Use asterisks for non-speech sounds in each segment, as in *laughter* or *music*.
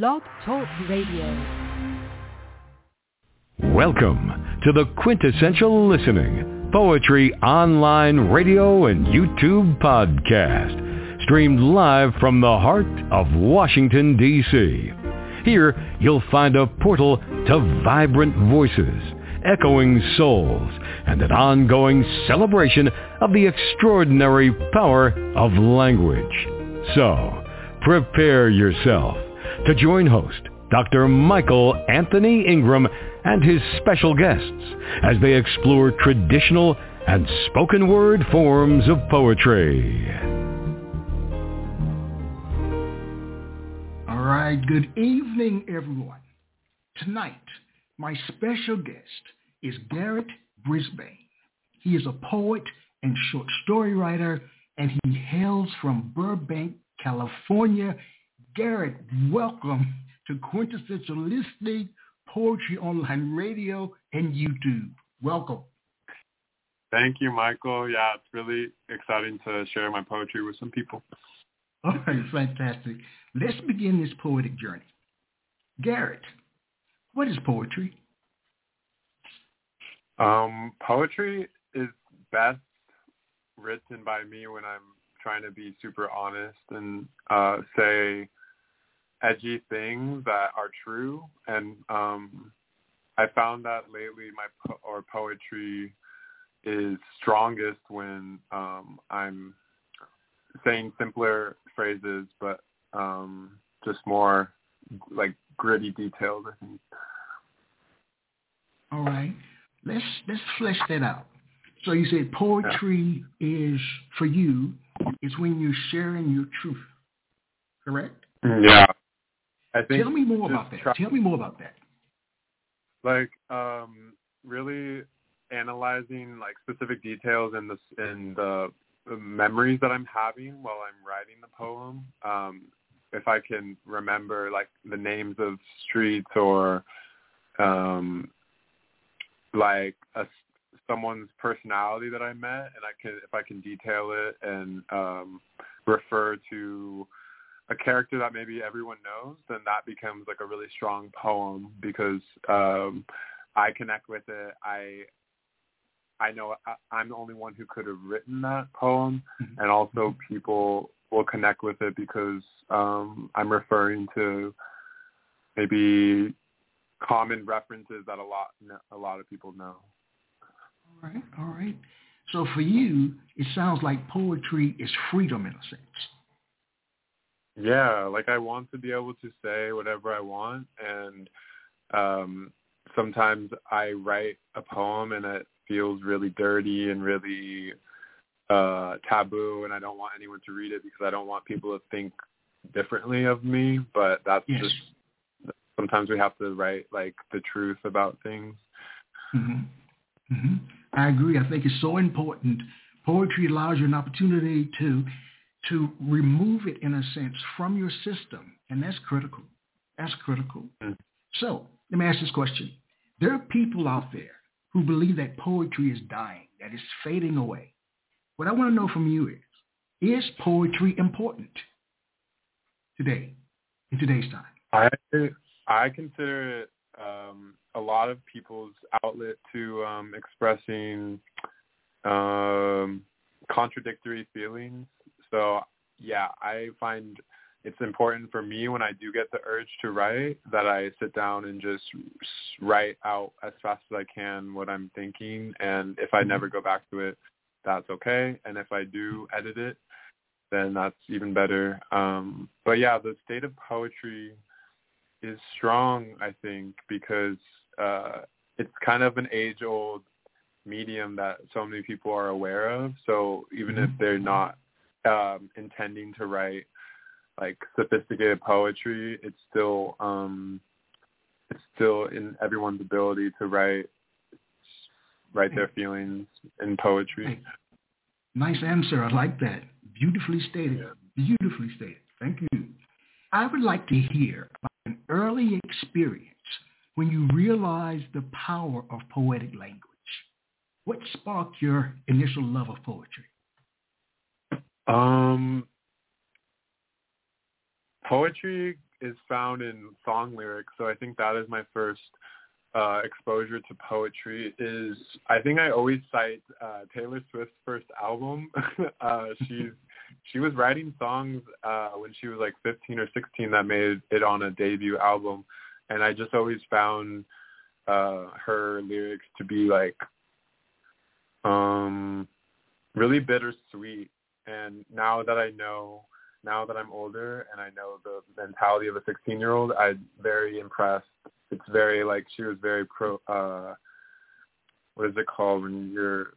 Blog Talk Radio. Welcome to the quintessential listening poetry online radio and YouTube podcast, streamed live from the heart of Washington, D.C. Here you'll find a portal to vibrant voices, echoing souls, and an ongoing celebration of the extraordinary power of language. So, prepare yourself to join host Dr. Michael Anthony Ingram and his special guests as they explore traditional and spoken word forms of poetry. All right, good evening, everyone. Tonight, my special guest is Garrett Brisbane. He is a poet and short story writer, and he hails from Burbank, California. Garrett, welcome to Quintessential Listening Poetry Online Radio and YouTube. Welcome. Thank you, Michael. Yeah, it's really exciting to share my poetry with some people. All right, fantastic. Let's begin this poetic journey. Garrett, what is poetry? Um, poetry is best written by me when I'm trying to be super honest and uh, say edgy things that are true. And um, I found that lately my po- or poetry is strongest when um, I'm saying simpler phrases, but um, just more like gritty details. I think. All right, let's let's flesh that out. So you said poetry yeah. is for you is when you're sharing your truth, correct? Yeah. I think Tell me more about that. Try, Tell me more about that. Like, um, really analyzing like specific details in the in the memories that I'm having while I'm writing the poem. Um, if I can remember like the names of streets or um, like a, someone's personality that I met, and I can if I can detail it and um, refer to a character that maybe everyone knows, then that becomes like a really strong poem because um, I connect with it. I I know I, I'm the only one who could have written that poem, mm-hmm. and also people will connect with it because um, I'm referring to maybe common references that a lot a lot of people know. All right, all right. So for you, it sounds like poetry is freedom in a sense. Yeah, like I want to be able to say whatever I want and um sometimes I write a poem and it feels really dirty and really uh taboo and I don't want anyone to read it because I don't want people to think differently of me, but that's yes. just sometimes we have to write like the truth about things. Mhm. Mhm. I agree. I think it's so important. Poetry allows you an opportunity to to remove it in a sense from your system, and that's critical. That's critical. Mm. So let me ask this question: There are people out there who believe that poetry is dying, that it's fading away. What I want to know from you is: Is poetry important today, in today's time? I I consider it um, a lot of people's outlet to um, expressing um, contradictory feelings so yeah, I find it's important for me when I do get the urge to write that I sit down and just write out as fast as I can what I'm thinking. And if I mm-hmm. never go back to it, that's okay. And if I do edit it, then that's even better. Um, but yeah, the state of poetry is strong, I think, because uh, it's kind of an age-old medium that so many people are aware of. So even if they're not um, intending to write like sophisticated poetry, it's still um, it's still in everyone's ability to write write their feelings in poetry. Nice answer. I like that. Beautifully stated. Beautifully stated. Thank you. I would like to hear about an early experience when you realized the power of poetic language. What sparked your initial love of poetry? Um, poetry is found in song lyrics. So I think that is my first uh, exposure to poetry. Is I think I always cite uh, Taylor Swift's first album. *laughs* uh, she's she was writing songs uh, when she was like 15 or 16 that made it on a debut album, and I just always found uh, her lyrics to be like um, really bittersweet. And now that I know now that I'm older and I know the mentality of a 16 year old, I'm very impressed. It's very like she was very pro. uh What is it called when you're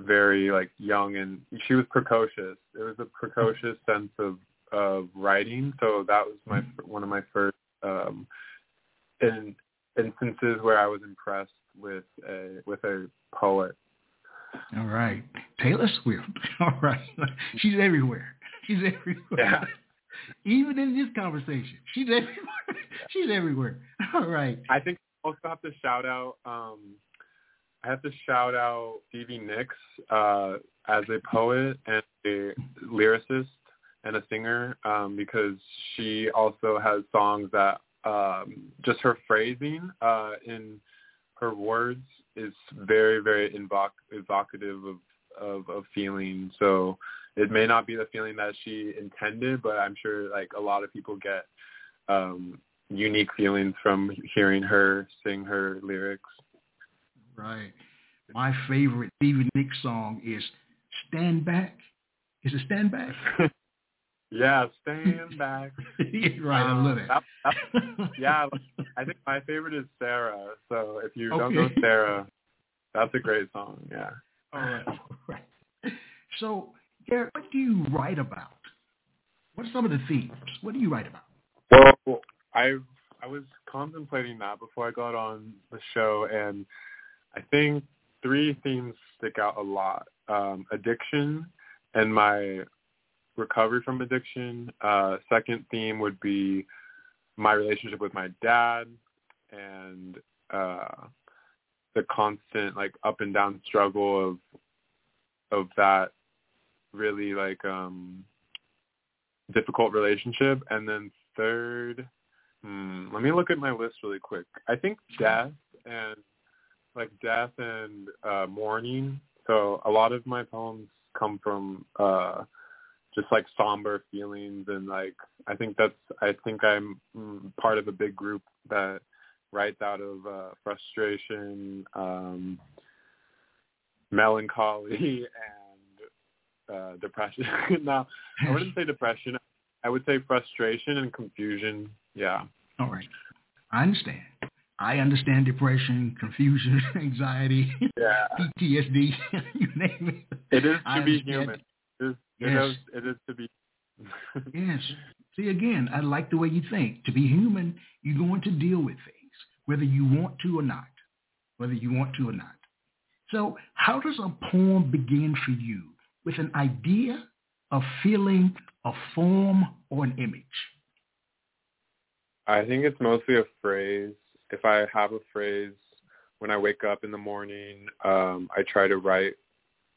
very like young and she was precocious. It was a precocious sense of of writing. So that was my one of my first um in, instances where I was impressed with a with a poet. All right, Taylor Swift. *laughs* All right, she's everywhere. She's everywhere. Yeah. *laughs* Even in this conversation, she's everywhere. *laughs* she's everywhere. All right. I think I also have to shout out. um I have to shout out Stevie Nicks uh, as a poet and a lyricist and a singer um, because she also has songs that um, just her phrasing uh, in her words is very very invoc- evocative of, of of feeling. So it may not be the feeling that she intended, but I'm sure like a lot of people get um unique feelings from hearing her sing her lyrics. Right. My favorite Stevie Nicks song is Stand Back. Is it Stand Back? *laughs* yeah, Stand Back. *laughs* right, um, I love it. That, that, *laughs* yeah, I think my favorite is Sara. So if you okay. don't know Sara, that's a great song. Yeah. All right. All right. So Garrett, what do you write about? What are some of the themes? What do you write about? Well, I I was contemplating that before I got on the show, and I think three themes stick out a lot: um, addiction and my recovery from addiction. Uh, second theme would be my relationship with my dad and uh, the constant like up and down struggle of of that really like um difficult relationship. And then third hmm, let me look at my list really quick. I think death and like death and uh mourning. So a lot of my poems come from uh just like somber feelings and like i think that's i think i'm mm, part of a big group that writes out of uh frustration um melancholy *laughs* and uh, depression. *laughs* no, I wouldn't say depression. I would say frustration and confusion. Yeah. All right. I understand. I understand depression, confusion, *laughs* anxiety, yeah. PTSD, you name it. It is to I be understand. human. It is, yes. Is, it is to be. yes. See, again, I like the way you think. To be human, you're going to deal with things, whether you want to or not. Whether you want to or not. So how does a poem begin for you? with an idea, a feeling, a form, or an image? I think it's mostly a phrase. If I have a phrase when I wake up in the morning, um, I try to write.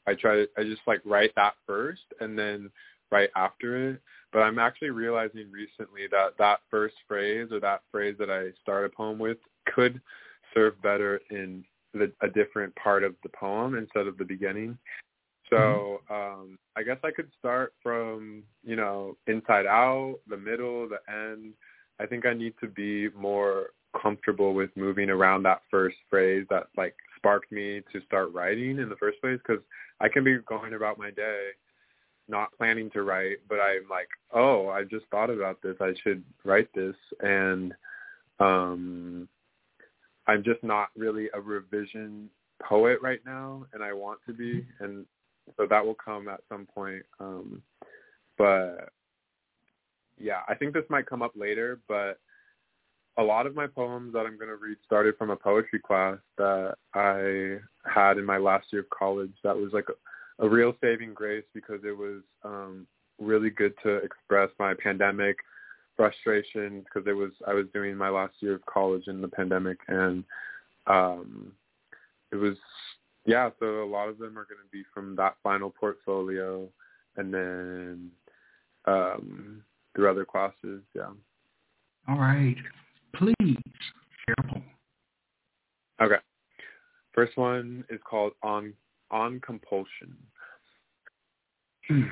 I try to. I just like write that first, and then write after it. But I'm actually realizing recently that that first phrase or that phrase that I start a poem with could serve better in the, a different part of the poem instead of the beginning. So mm-hmm. um, I guess I could start from you know inside out, the middle, the end. I think I need to be more comfortable with moving around that first phrase that like sparked me to start writing in the first place because I can be going about my day not planning to write, but I'm like, oh, I just thought about this. I should write this, and um, I'm just not really a revision poet right now, and I want to be, and so that will come at some point. Um, but yeah, I think this might come up later, but a lot of my poems that I'm going to read started from a poetry class that I had in my last year of college. That was like a, a real saving grace because it was um, really good to express my pandemic frustration because it was I was doing my last year of college in the pandemic and um, it was yeah, so a lot of them are going to be from that final portfolio, and then um, through other classes. Yeah. All right. Please share poem. Okay. First one is called On On Compulsion. *clears throat*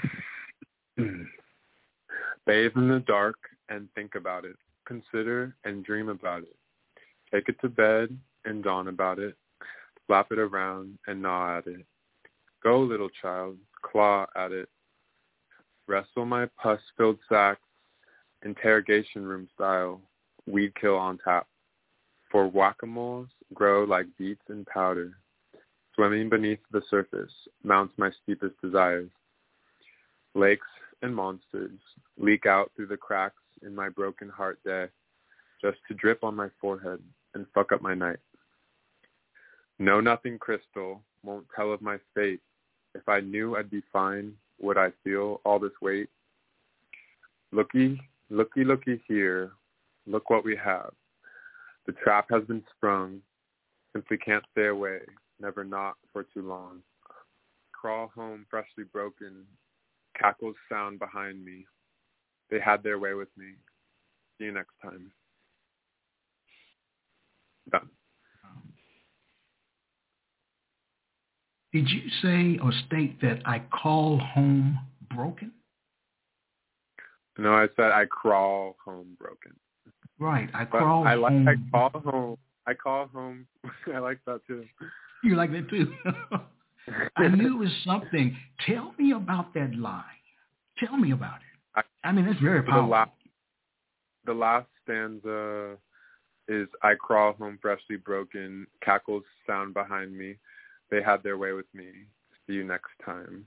Bathe in the dark and think about it. Consider and dream about it. Take it to bed and dawn about it. Slap it around and gnaw at it. Go, little child, claw at it. Wrestle my pus-filled sacks, interrogation room style, weed kill on top. For whack-a-moles grow like beets in powder. Swimming beneath the surface mounts my steepest desires. Lakes and monsters leak out through the cracks in my broken heart day just to drip on my forehead and fuck up my night. Know nothing crystal won't tell of my fate. If I knew I'd be fine, would I feel all this weight? Looky, looky, looky here. Look what we have. The trap has been sprung. Simply can't stay away. Never not for too long. Crawl home freshly broken. Cackles sound behind me. They had their way with me. See you next time. Done. Did you say or state that I call home broken? No, I said I crawl home broken. Right, I But crawl I like home. I call home. I call home. I like that too. You like that too? *laughs* I knew it was something. Tell me about that line. Tell me about it. I, mean, it's very the powerful. last the last stanza is I crawl home freshly broken, cackles sound behind me. They had their way with me. See you next time.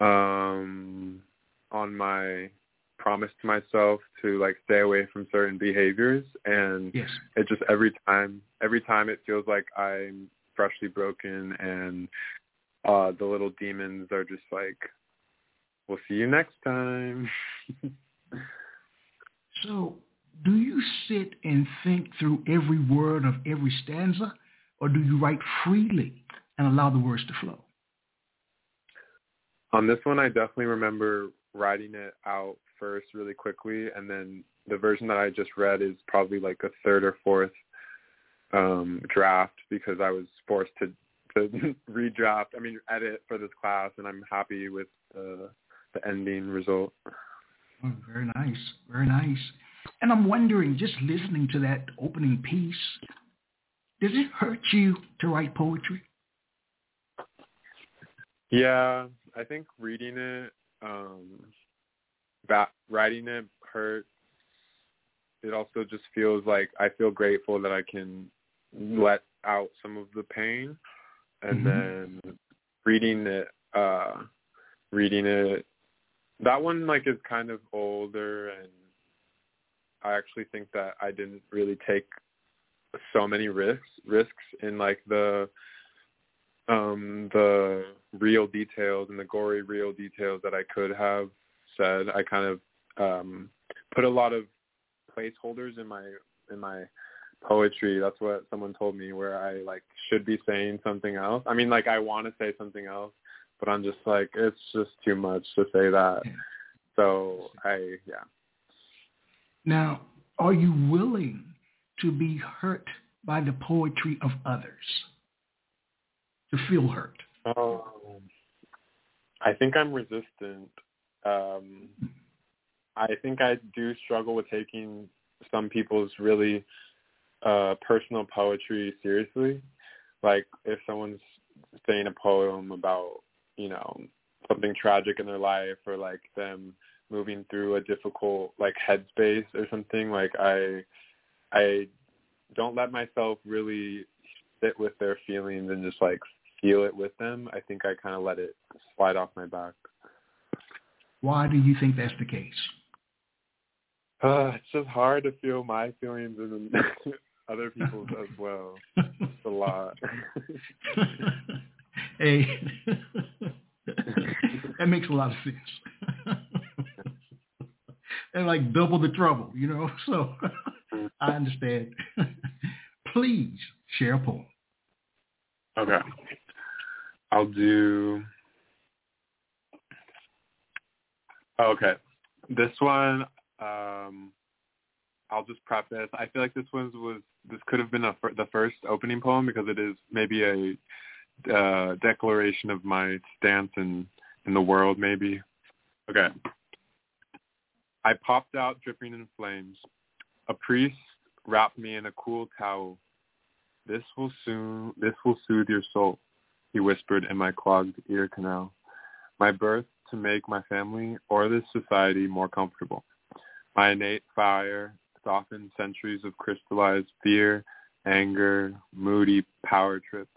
Um on my promise to myself to like stay away from certain behaviors and yes. it just every time every time it feels like I'm freshly broken and uh the little demons are just like we'll see you next time. *laughs* So, do you sit and think through every word of every stanza, or do you write freely and allow the words to flow? On this one, I definitely remember writing it out first really quickly, and then the version that I just read is probably like a third or fourth um, draft because I was forced to to *laughs* redraft. I mean, edit for this class, and I'm happy with the the ending result. Oh, very nice, very nice. And I'm wondering, just listening to that opening piece, does it hurt you to write poetry? Yeah, I think reading it, um, that writing it hurts. It also just feels like I feel grateful that I can let out some of the pain, and Mhm. then reading it, uh, reading it. That one like is kind of older, and I actually think that I didn't really take so many risks risks in like the um the real details and the gory real details that I could have said. I kind of um put a lot of placeholders in my in my poetry. That's what someone told me where I like should be saying something else. I mean like I want to say something else, but I'm just like it's just too much to say that. So I yeah. Now, are you willing to be hurt by the poetry of others? To feel hurt? Um, I think I'm resistant. Um, I think I do struggle with taking some people's really uh, personal poetry seriously. Like if someone's saying a poem about, you know, something tragic in their life or like them moving through a difficult like headspace or something, like I I don't let myself really sit with their feelings and just like feel it with them. I think I kind of let it slide off my back. Why do you think that's the case? Uh, it's just hard to feel my feelings and then *laughs* other people's as well. It's a lot. *laughs* hey, *laughs* that makes a lot of sense. and like double the trouble, you know. So I understand. Please share a poem. Okay. I'll do. Okay. This one, um, I'll just preface. I feel like this one was this could have been a, the first opening poem because it is maybe a uh, declaration of my stance in in the world. Maybe. Okay. I popped out dripping in flames. A priest wrapped me in a cool towel. This will soon. This will soothe your soul. He whispered in my clogged ear canal. My birth to make my family or this society more comfortable. My innate fire softened centuries of crystallized fear, anger, moody power trips.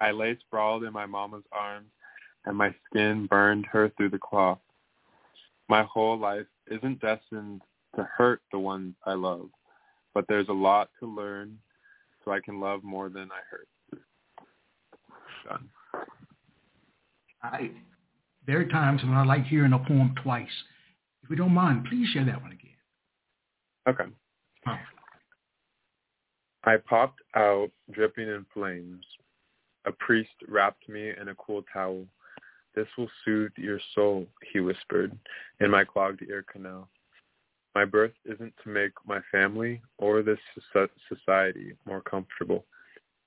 I lay sprawled in my mama's arms, and my skin burned her through the cloth. My whole life isn't destined to hurt the ones I love, but there's a lot to learn so I can love more than I hurt. Done. There are times when I like hearing a poem twice. If you don't mind, please share that one again. Okay. I popped out, dripping in flames. A priest wrapped me in a cool towel. This will soothe your soul, he whispered in my clogged ear canal. My birth isn't to make my family or this society more comfortable.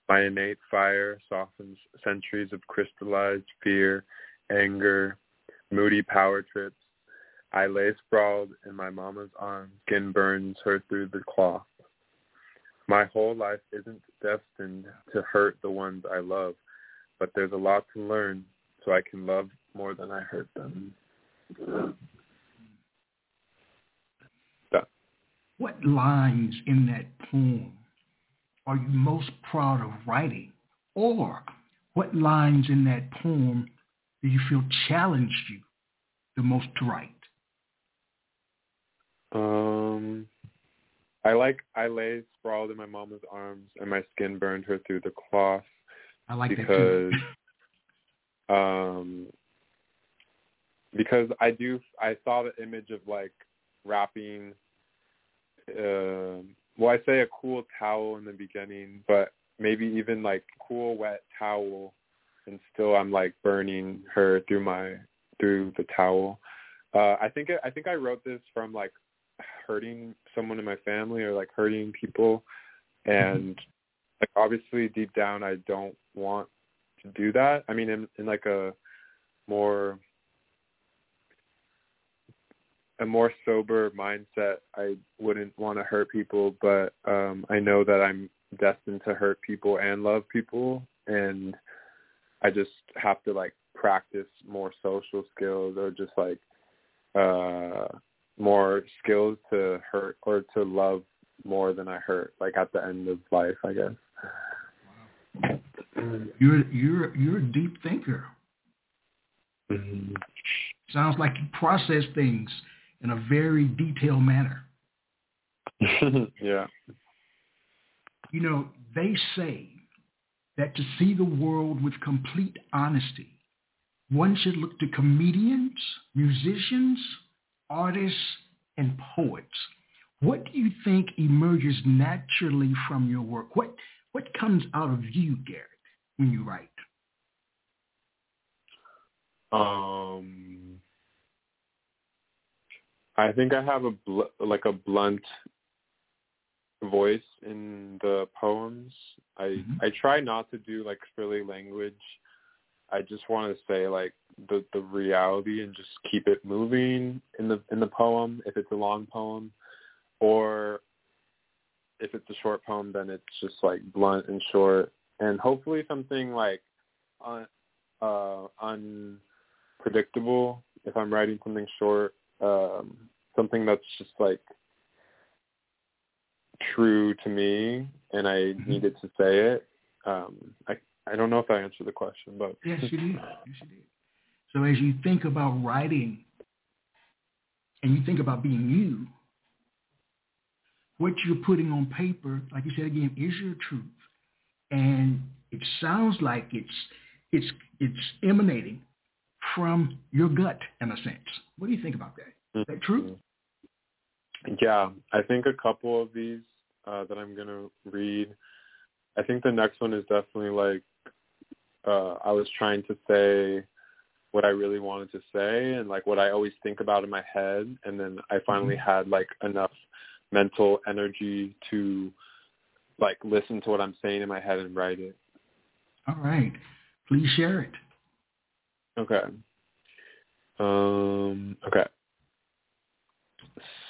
My innate fire softens centuries of crystallized fear, anger, moody power trips, I lay sprawled in my mama's arms, skin burns her through the cloth. My whole life isn't destined to hurt the ones I love, but there's a lot to learn so I can love more than I hurt them. What lines in that poem are you most proud of writing? Or what lines in that poem do you feel challenged you the most to write? Um, I like I lay sprawled in my mama's arms and my skin burned her through the cloth. I like because, *laughs* um, because I do I saw the image of like wrapping. Uh, well, I say a cool towel in the beginning, but maybe even like cool wet towel, and still I'm like burning her through my through the towel. Uh, I think it, I think I wrote this from like hurting someone in my family or like hurting people mm-hmm. and like obviously deep down I don't want to do that. I mean in in like a more a more sober mindset, I wouldn't want to hurt people, but um I know that I'm destined to hurt people and love people and I just have to like practice more social skills or just like uh more skills to hurt or to love more than I hurt, like at the end of life, I guess. Wow. You're you're you're a deep thinker. Mm-hmm. Sounds like you process things in a very detailed manner. *laughs* yeah. You know, they say that to see the world with complete honesty, one should look to comedians, musicians, artists and poets. What do you think emerges naturally from your work? What what comes out of you, Garrett, when you write? Um, I think I have a bl- like a blunt voice in the poems. I mm-hmm. I try not to do like frilly language. I just want to say like the the reality and just keep it moving in the in the poem if it's a long poem or if it's a short poem then it's just like blunt and short and hopefully something like un, uh unpredictable if i'm writing something short um something that's just like true to me and i mm-hmm. needed to say it um i i don't know if i answered the question but yes you did *laughs* yes you did so as you think about writing and you think about being you, what you're putting on paper, like you said again, is your truth. And it sounds like it's it's it's emanating from your gut in a sense. What do you think about that? Is that true? Mm-hmm. Yeah, I think a couple of these uh, that I'm gonna read. I think the next one is definitely like uh, I was trying to say what I really wanted to say and like what I always think about in my head and then I finally mm-hmm. had like enough mental energy to like listen to what I'm saying in my head and write it. All right. Please share it. Okay. Um okay.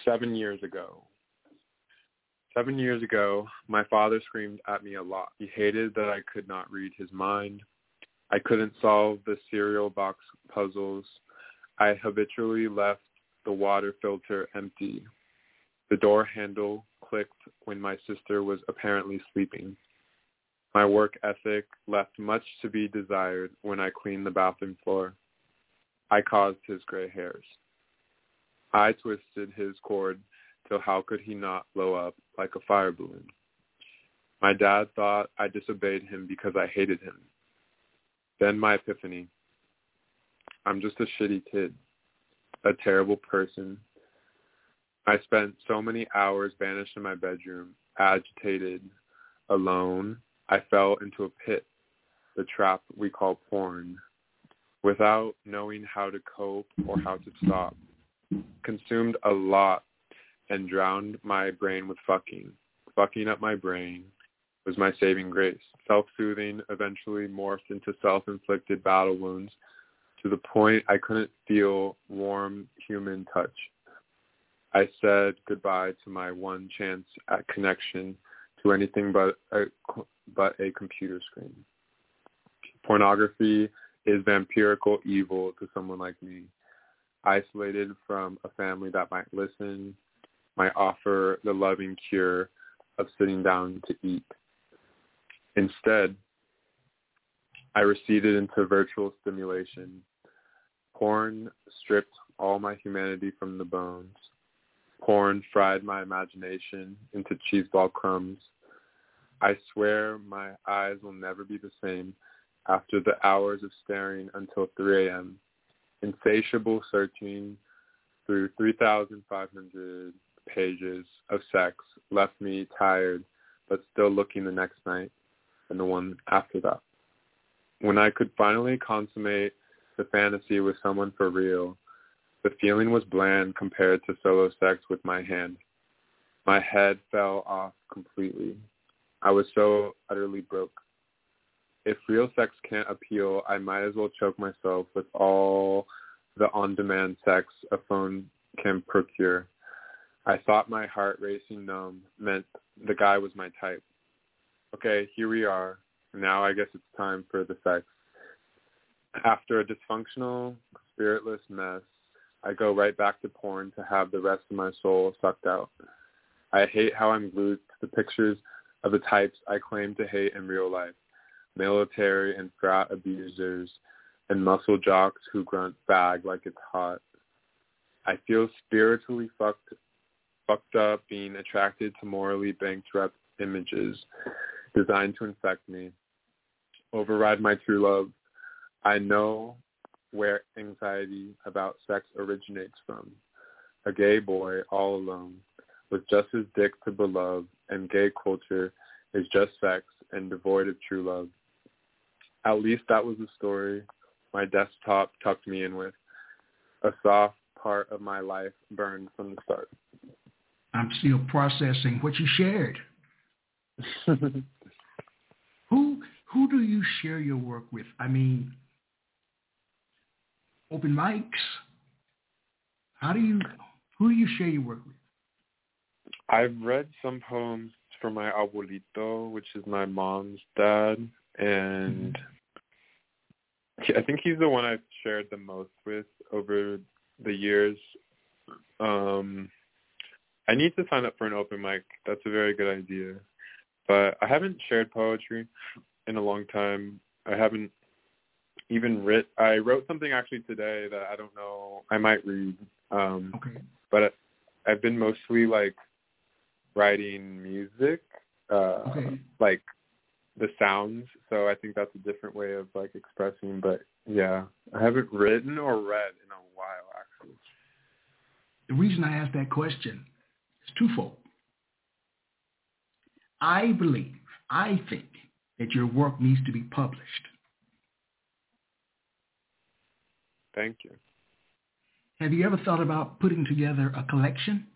7 years ago. 7 years ago, my father screamed at me a lot. He hated that I could not read his mind. I couldn't solve the cereal box puzzles. I habitually left the water filter empty. The door handle clicked when my sister was apparently sleeping. My work ethic left much to be desired when I cleaned the bathroom floor. I caused his gray hairs. I twisted his cord till how could he not blow up like a fire balloon. My dad thought I disobeyed him because I hated him. Then my epiphany. I'm just a shitty kid, a terrible person. I spent so many hours banished in my bedroom, agitated, alone. I fell into a pit, the trap we call porn, without knowing how to cope or how to stop. Consumed a lot and drowned my brain with fucking. Fucking up my brain was my saving grace. Self-soothing eventually morphed into self-inflicted battle wounds to the point I couldn't feel warm human touch. I said goodbye to my one chance at connection to anything but a, but a computer screen. Pornography is vampirical evil to someone like me, isolated from a family that might listen, might offer the loving cure of sitting down to eat. Instead, I receded into virtual stimulation. Porn stripped all my humanity from the bones. Porn fried my imagination into cheeseball crumbs. I swear my eyes will never be the same after the hours of staring until 3 a.m. Insatiable searching through 3,500 pages of sex left me tired but still looking the next night and the one after that. When I could finally consummate the fantasy with someone for real, the feeling was bland compared to solo sex with my hand. My head fell off completely. I was so utterly broke. If real sex can't appeal, I might as well choke myself with all the on-demand sex a phone can procure. I thought my heart racing numb meant the guy was my type. Okay, here we are. Now I guess it's time for the sex. After a dysfunctional, spiritless mess, I go right back to porn to have the rest of my soul sucked out. I hate how I'm glued to the pictures of the types I claim to hate in real life. Military and frat abusers and muscle jocks who grunt bag like it's hot. I feel spiritually fucked fucked up being attracted to morally bankrupt images designed to infect me. Override my true love. I know where anxiety about sex originates from. A gay boy all alone with just his dick to beloved and gay culture is just sex and devoid of true love. At least that was the story my desktop tucked me in with. A soft part of my life burned from the start. I'm still processing what you shared. *laughs* who who do you share your work with? I mean, open mics. How do you who do you share your work with? I've read some poems from my abuelito, which is my mom's dad, and I think he's the one I've shared the most with over the years. Um, I need to sign up for an open mic. That's a very good idea. But I haven't shared poetry in a long time. I haven't even writ. I wrote something actually today that I don't know. I might read. Um, okay. But I've been mostly like writing music, uh, okay. like the sounds. So I think that's a different way of like expressing. But yeah, I haven't written or read in a while actually. The reason I asked that question is twofold. I believe, I think that your work needs to be published. Thank you. Have you ever thought about putting together a collection?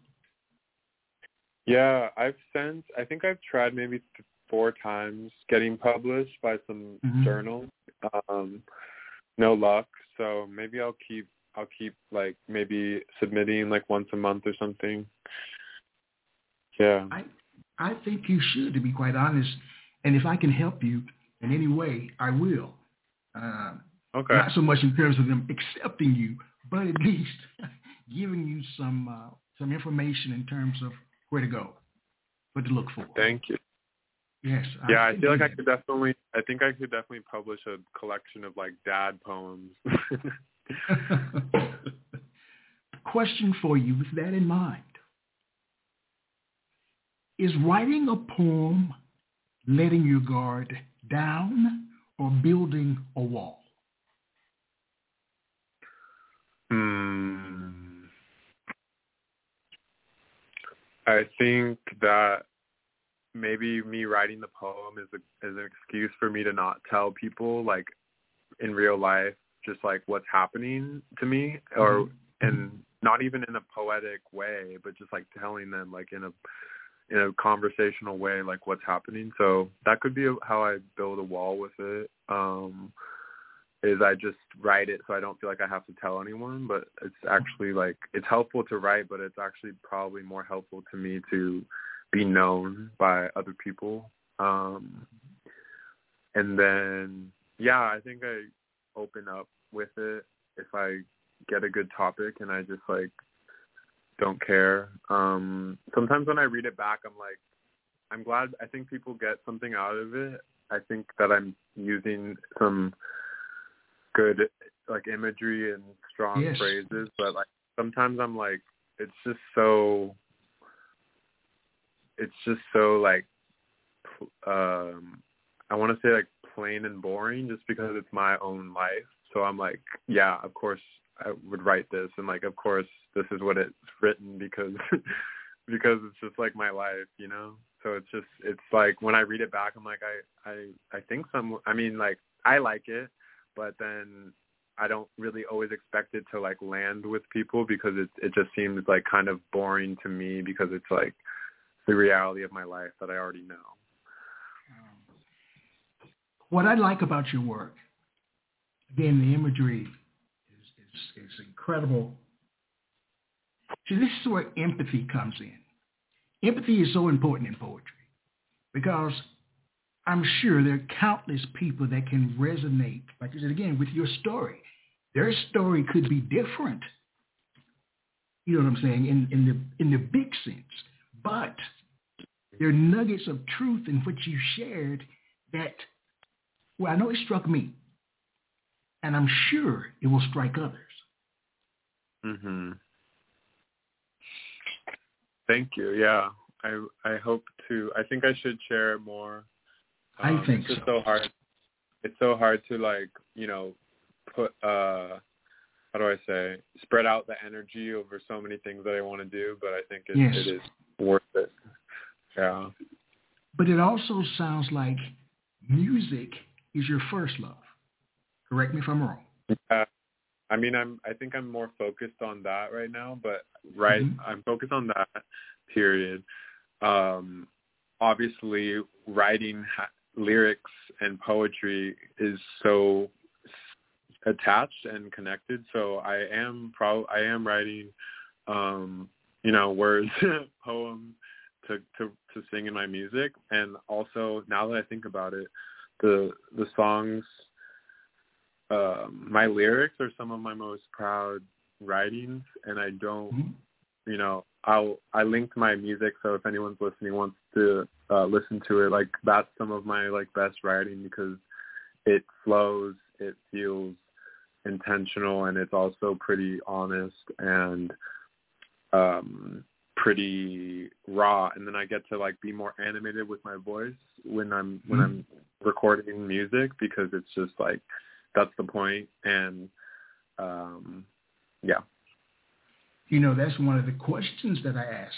Yeah, I've sent. I think I've tried maybe four times getting published by some Mhm. journal. Um, no luck. So maybe I'll keep. I'll keep like maybe submitting like once a month or something. Yeah. I I think you should, to be quite honest. And if I can help you in any way, I will. Uh, Okay. Not so much in terms of them accepting you, but at *laughs* least giving you some uh, some information in terms of where to go, what to look for. Thank you. Yes. Yeah, I can feel like do I could definitely. I think I could definitely publish a collection of like dad poems. *laughs* *laughs* Question for you with that in mind. Is writing a poem letting your guard down or building a wall? Hmm. I think that maybe me writing the poem is a, is an excuse for me to not tell people like in real life just like what's happening to me or and not even in a poetic way but just like telling them like in a in a conversational way like what's happening so that could be how i build a wall with it um is I just write it so I don't feel like I have to tell anyone, but it's actually like it's helpful to write, but it's actually probably more helpful to me to be known by other people. Um and then yeah, I think I open up with it if I get a good topic and I just like don't care. Um sometimes when I read it back I'm like I'm glad I think people get something out of it. I think that I'm using some good like imagery and strong Yes. phrases, but like sometimes I'm like it's just so it's just so like um I want to say like plain and boring just because it's my own life. So I'm like, yeah, of course I would write this and like of course this is what it's written because *laughs* because it's just like my life, you know? So it's just it's like when I read it back I'm like I I I think some I mean like I like it, but then I don't really always expect it to like land with people because it it just seems like kind of boring to me because it's like the reality of my life that I already know. What I like about your work, again, the imagery is, is incredible. See, this is where empathy comes in. Empathy is so important in poetry because I'm sure there are countless people that can resonate, like you said again, with your story. Their story could be different. You know what I'm saying? In, in the in the big sense, but there are nuggets of truth in what you shared that well, I know it struck me, and I'm sure it will strike others. Mhm. Thank you. Yeah. I I hope to I think I should share more. I Um, think it's just so. so hard. It's so hard to like, you know, put uh how do I say, spread out the energy over so many things that I want to do, but I think it, Yes. it is worth it. Yeah. But it also sounds like music is your first love. Correct me if I'm wrong. Uh, I mean, I'm. I think I'm more focused on that right now, but right, Mhm. I'm focused on that. Period. Um, obviously, writing ha- lyrics and poetry is so attached and connected. So I am pro. I am writing, um, you know, words, *laughs* poems to to to sing in my music, and also now that I think about it, the the songs um, my lyrics are some of my most proud writings, and I don't, Mhm. you know, I'll I linked my music, so if anyone's listening wants to uh, listen to it, like that's some of my like best writing because it flows, it feels intentional, and it's also pretty honest and um pretty raw and then I get to like be more animated with my voice when I'm when Mhm. I'm recording music because it's just like that's the point and um yeah You know, that's one of the questions that I ask.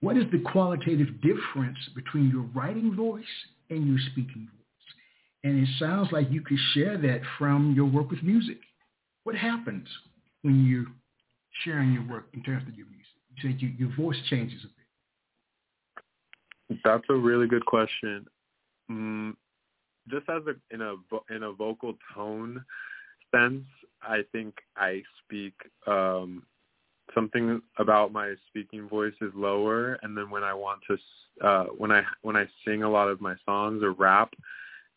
What is the qualitative difference between your writing voice and your speaking voice? And it sounds like you could share that from your work with music. What happens when you're sharing your work in terms of your music? You said you, your voice changes a bit. That's a really good question. Mm, just as a in a in a vocal tone sense, I think I speak um something about my speaking voice is lower and then when I want to uh when I when I sing a lot of my songs or rap,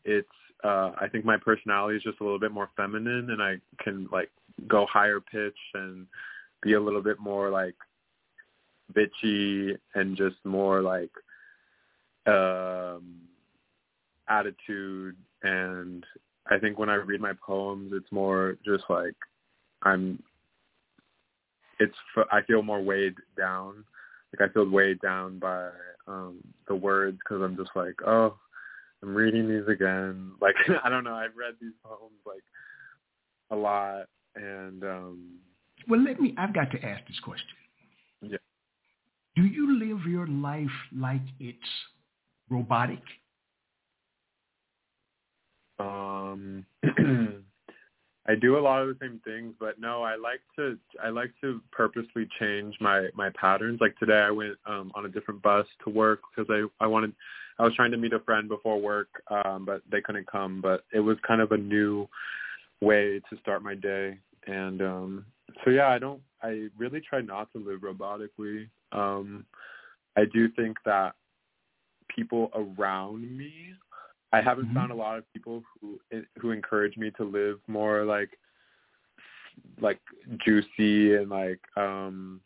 it's uh I think my personality is just a little bit more feminine and I can like go higher pitch and be a little bit more like bitchy and just more like um attitude and I think when I read my poems it's more just like I'm it's I feel more weighed down. Like I feel weighed down by um the words cuz I'm just like oh I'm reading these again. *laughs* Like I don't know I've read these poems like a lot and um well let me I've got to ask this question. Yeah. Do you live your life like it's robotic? Um, *clears throat* I do a lot of the same things, but no, I like to I like to purposely change my my patterns. Like today, I went um, on a different bus to work because I I wanted I was trying to meet a friend before work, um, but they couldn't come. But it was kind of a new way to start my day, and um, so yeah, I don't I really try not to live robotically. Um, I do think that people around me, I haven't mm-hmm. found a lot of people who who encourage me to live more like like juicy and like um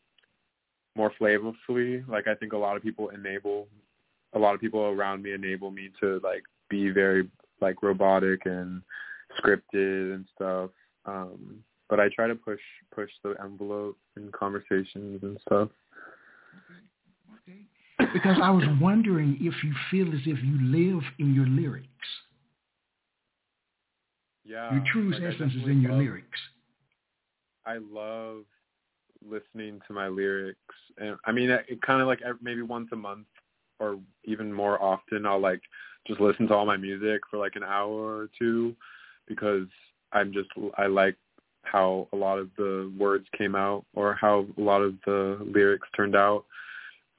more flavorfully. Like I think a lot of people enable a lot of people around me enable me to like be very like robotic and scripted and stuff. Um but I try to push push the envelope in conversations and stuff. *laughs* Because I was wondering if you feel as if you live in your lyrics. Yeah. Your true like essence is in your love, lyrics. I love listening to my lyrics, and I mean, it, it kind of like maybe once a month or even more often, I'll like just listen to all my music for like an hour or two because I'm just I like how a lot of the words came out or how a lot of the lyrics turned out.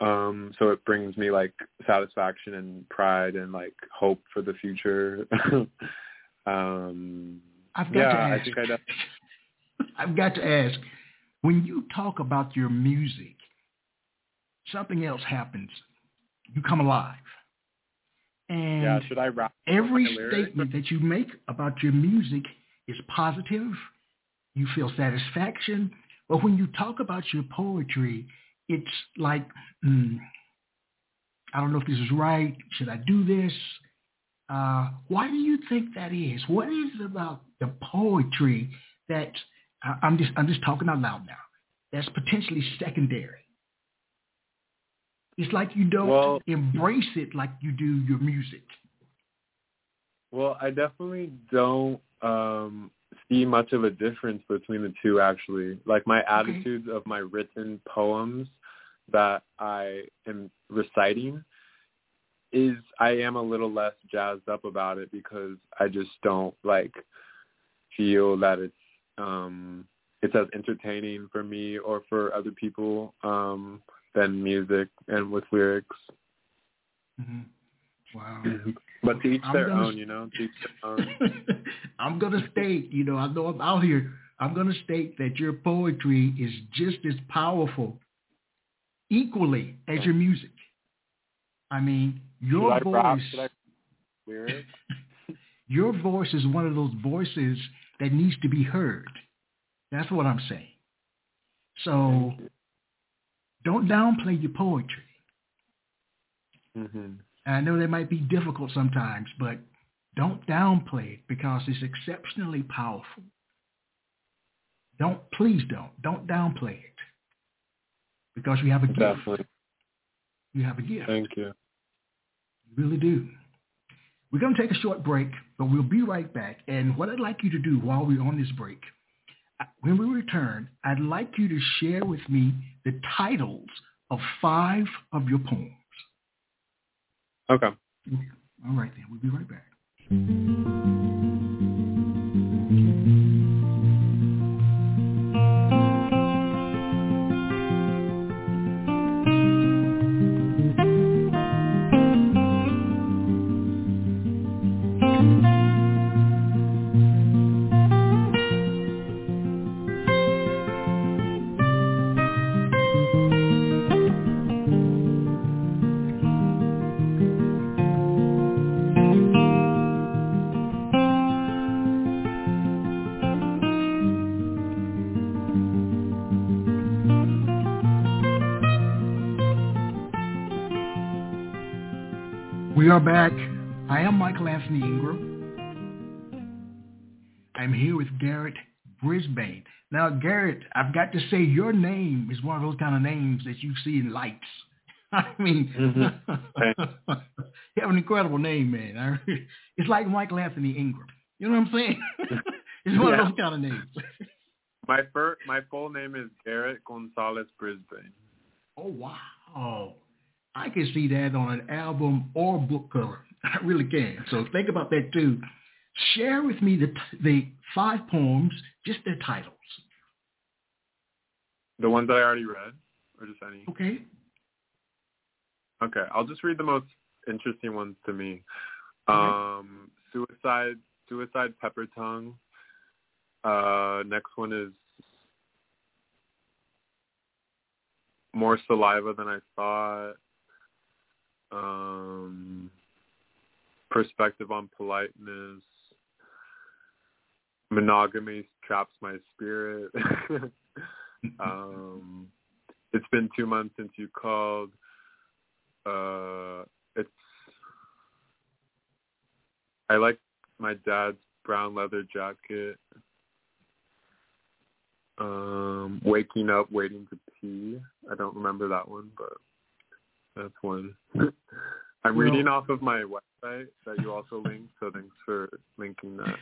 Um, so it brings me like satisfaction and pride and like hope for the future. *laughs* um, I've got yeah, to ask. I think *laughs* I'd I've got to ask. When you talk about your music, something else happens. You come alive. And yeah, should I rap every statement that you make about your music is positive you feel satisfaction. But when you talk about your poetry, it's like, mm, I don't know if this is right. Should I do this? Uh, why do you think that is? What is it about the poetry that uh, I'm just I'm just talking out loud now? That's potentially secondary. It's like you don't well, embrace it like you do your music. Well, I definitely don't um see much of a difference between the two actually. Like my attitudes of my written poems that I am reciting is I am a little less jazzed up about it because I just don't like feel that it's um it's as entertaining for me or for other people um than music and with lyrics. Mm-hmm. Wow. but to each I'm their gonna, own, you know. To each their own. *laughs* I'm gonna state, you know, I know I'm out here. I'm gonna state that your poetry is just as powerful, equally as your music. I mean, your voice. *laughs* Your voice is one of those voices that needs to be heard. That's what I'm saying. So, don't downplay your poetry. Mm-hmm. I know that might be difficult sometimes, but don't downplay it because it's exceptionally powerful. Don't, please don't, don't downplay it because you have a gift. Definitely. You have a gift. Thank you. You really do. We're going to take a short break, but we'll be right back. And what I'd like you to do while we're on this break, uh, when we return, I'd like you to share with me the titles of five of your poems. Okay. All right then. We'll be right back. We are back. I am Michael Anthony Ingram. I'm here with Garrett Brisbane. Now, Garrett, I've got to say your name is one of those kind of names that you see in lights. *laughs* I mean, mm-hmm. *laughs* you have an incredible name, man. It's like Michael Anthony Ingram. You know what I'm saying? *laughs* it's one yeah. of those kind of names. my first, my full name is Garrett Gonzalez Brisbane. Oh wow! I can see that on an album or book cover. *laughs* I really can. So think about that too. Share with me the the five poems, just their titles. The ones that I already read, or just any? Okay. Okay, I'll just read the most interesting ones to me. Okay. Um, suicide, suicide, pepper tongue. Uh, next one is more saliva than I thought. Um, perspective on politeness. Monogamy traps my spirit. *laughs* um, it's been two months since you called. Uh, it's I like my dad's brown leather jacket. Um, waking up, waiting to pee. I don't remember that one, but that's one. I'm well, reading off of my website that you also linked, so thanks for linking that.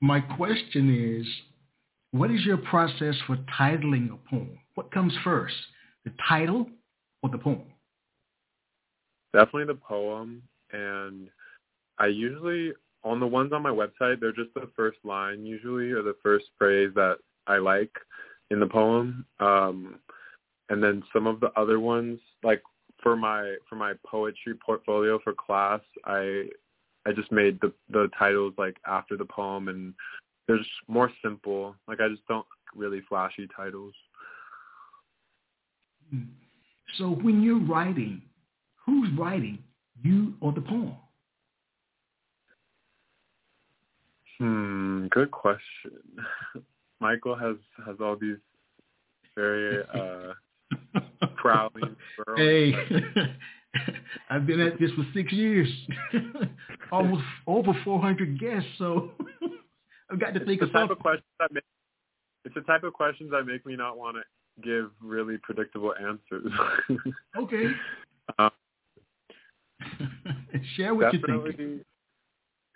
My question is, what is your process for titling a poem? What comes first, the title or the poem? Definitely the poem, and I usually on the ones on my website, they're just the first line usually, or the first phrase that I like in the poem. Um, and then some of the other ones, like for my for my poetry portfolio for class, I I just made the the titles like after the poem, and they're just more simple. Like I just don't really flashy titles. So when you're writing, who's writing, you or the poem? Hmm, good question. *laughs* Michael has has all these very uh *laughs* prowling. Hey, *laughs* I've been at this for six years, *laughs* almost over 400 guests. So *laughs* I've got to it's think the of type something. Of questions that make, it's the type of questions that make me not want to give really predictable answers. okay. Um, Share what you think.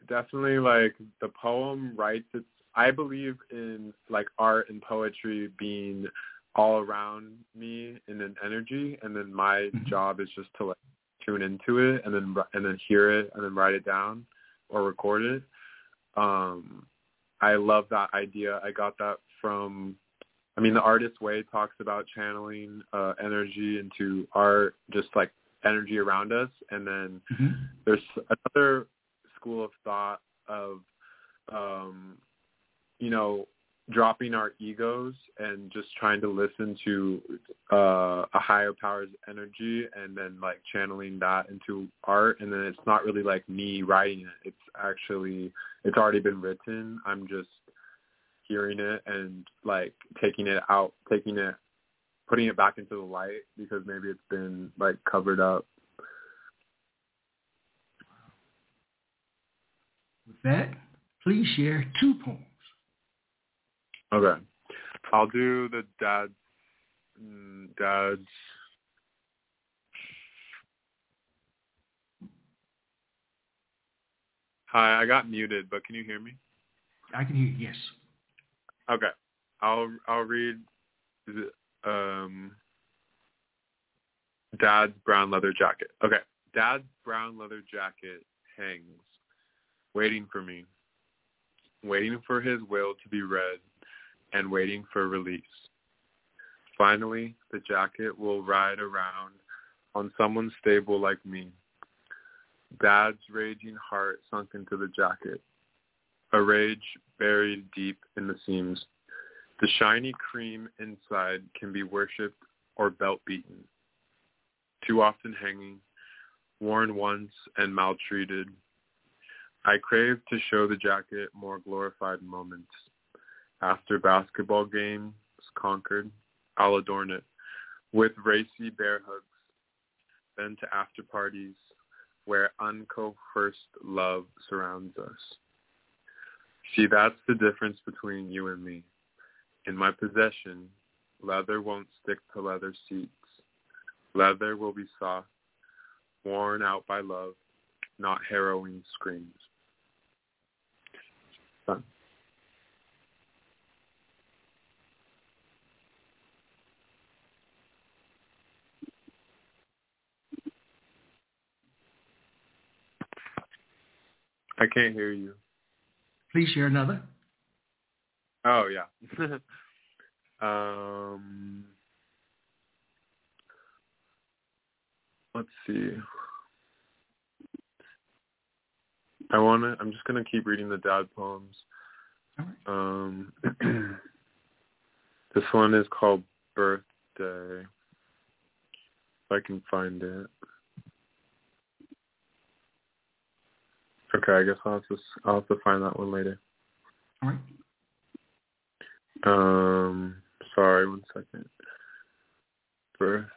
Definitely, like the poem writes its. I believe in like art and poetry being all around me in an energy, and then my mm-hmm. job is just to like tune into it and then and then hear it and then write it down or record it. Um, I love that idea. I got that from. I mean, the artist way talks about channeling uh, energy into art, just like energy around us. And then mm-hmm. there's another school of thought of, um, you know, dropping our egos and just trying to listen to uh, a higher power's energy and then like channeling that into art. And then it's not really like me writing it. It's actually it's already been written. I'm just hearing it and like taking it out taking it putting it back into the light because maybe it's been like covered up. With that please share two poems Okay. I'll do the dad's mm, dad's Hi, I got muted, but can you hear me? I can hear you, yes. Okay. I'll I'll read is it um Dad's brown leather jacket. Okay. Dad's brown leather jacket hangs, waiting for me, waiting for his will to be read and waiting for release. Finally, the jacket will ride around on someone stable like me. Dad's raging heart sunk into the jacket, a rage buried deep in the seams. The shiny cream inside can be worshipped or belt beaten. Too often hanging, worn once and maltreated. I crave to show the jacket more glorified moments. After basketball games conquered, I'll adorn it with racy bear hugs. Then to after parties, where uncoerced love surrounds us. See, that's the difference between you and me. In my possession, leather won't stick to leather seats. Leather will be soft, worn out by love, not harrowing screams. Son. I can't hear you. Please share another. Oh yeah. *laughs* um, let's see. I wanna. I'm just gonna keep reading the dad poems. All right. Um, *clears throat* this one is called Birthday. If I can find it. Okay, I guess I'll have to I'll have to find that one later. All right. Um, sorry, one second. Birthday.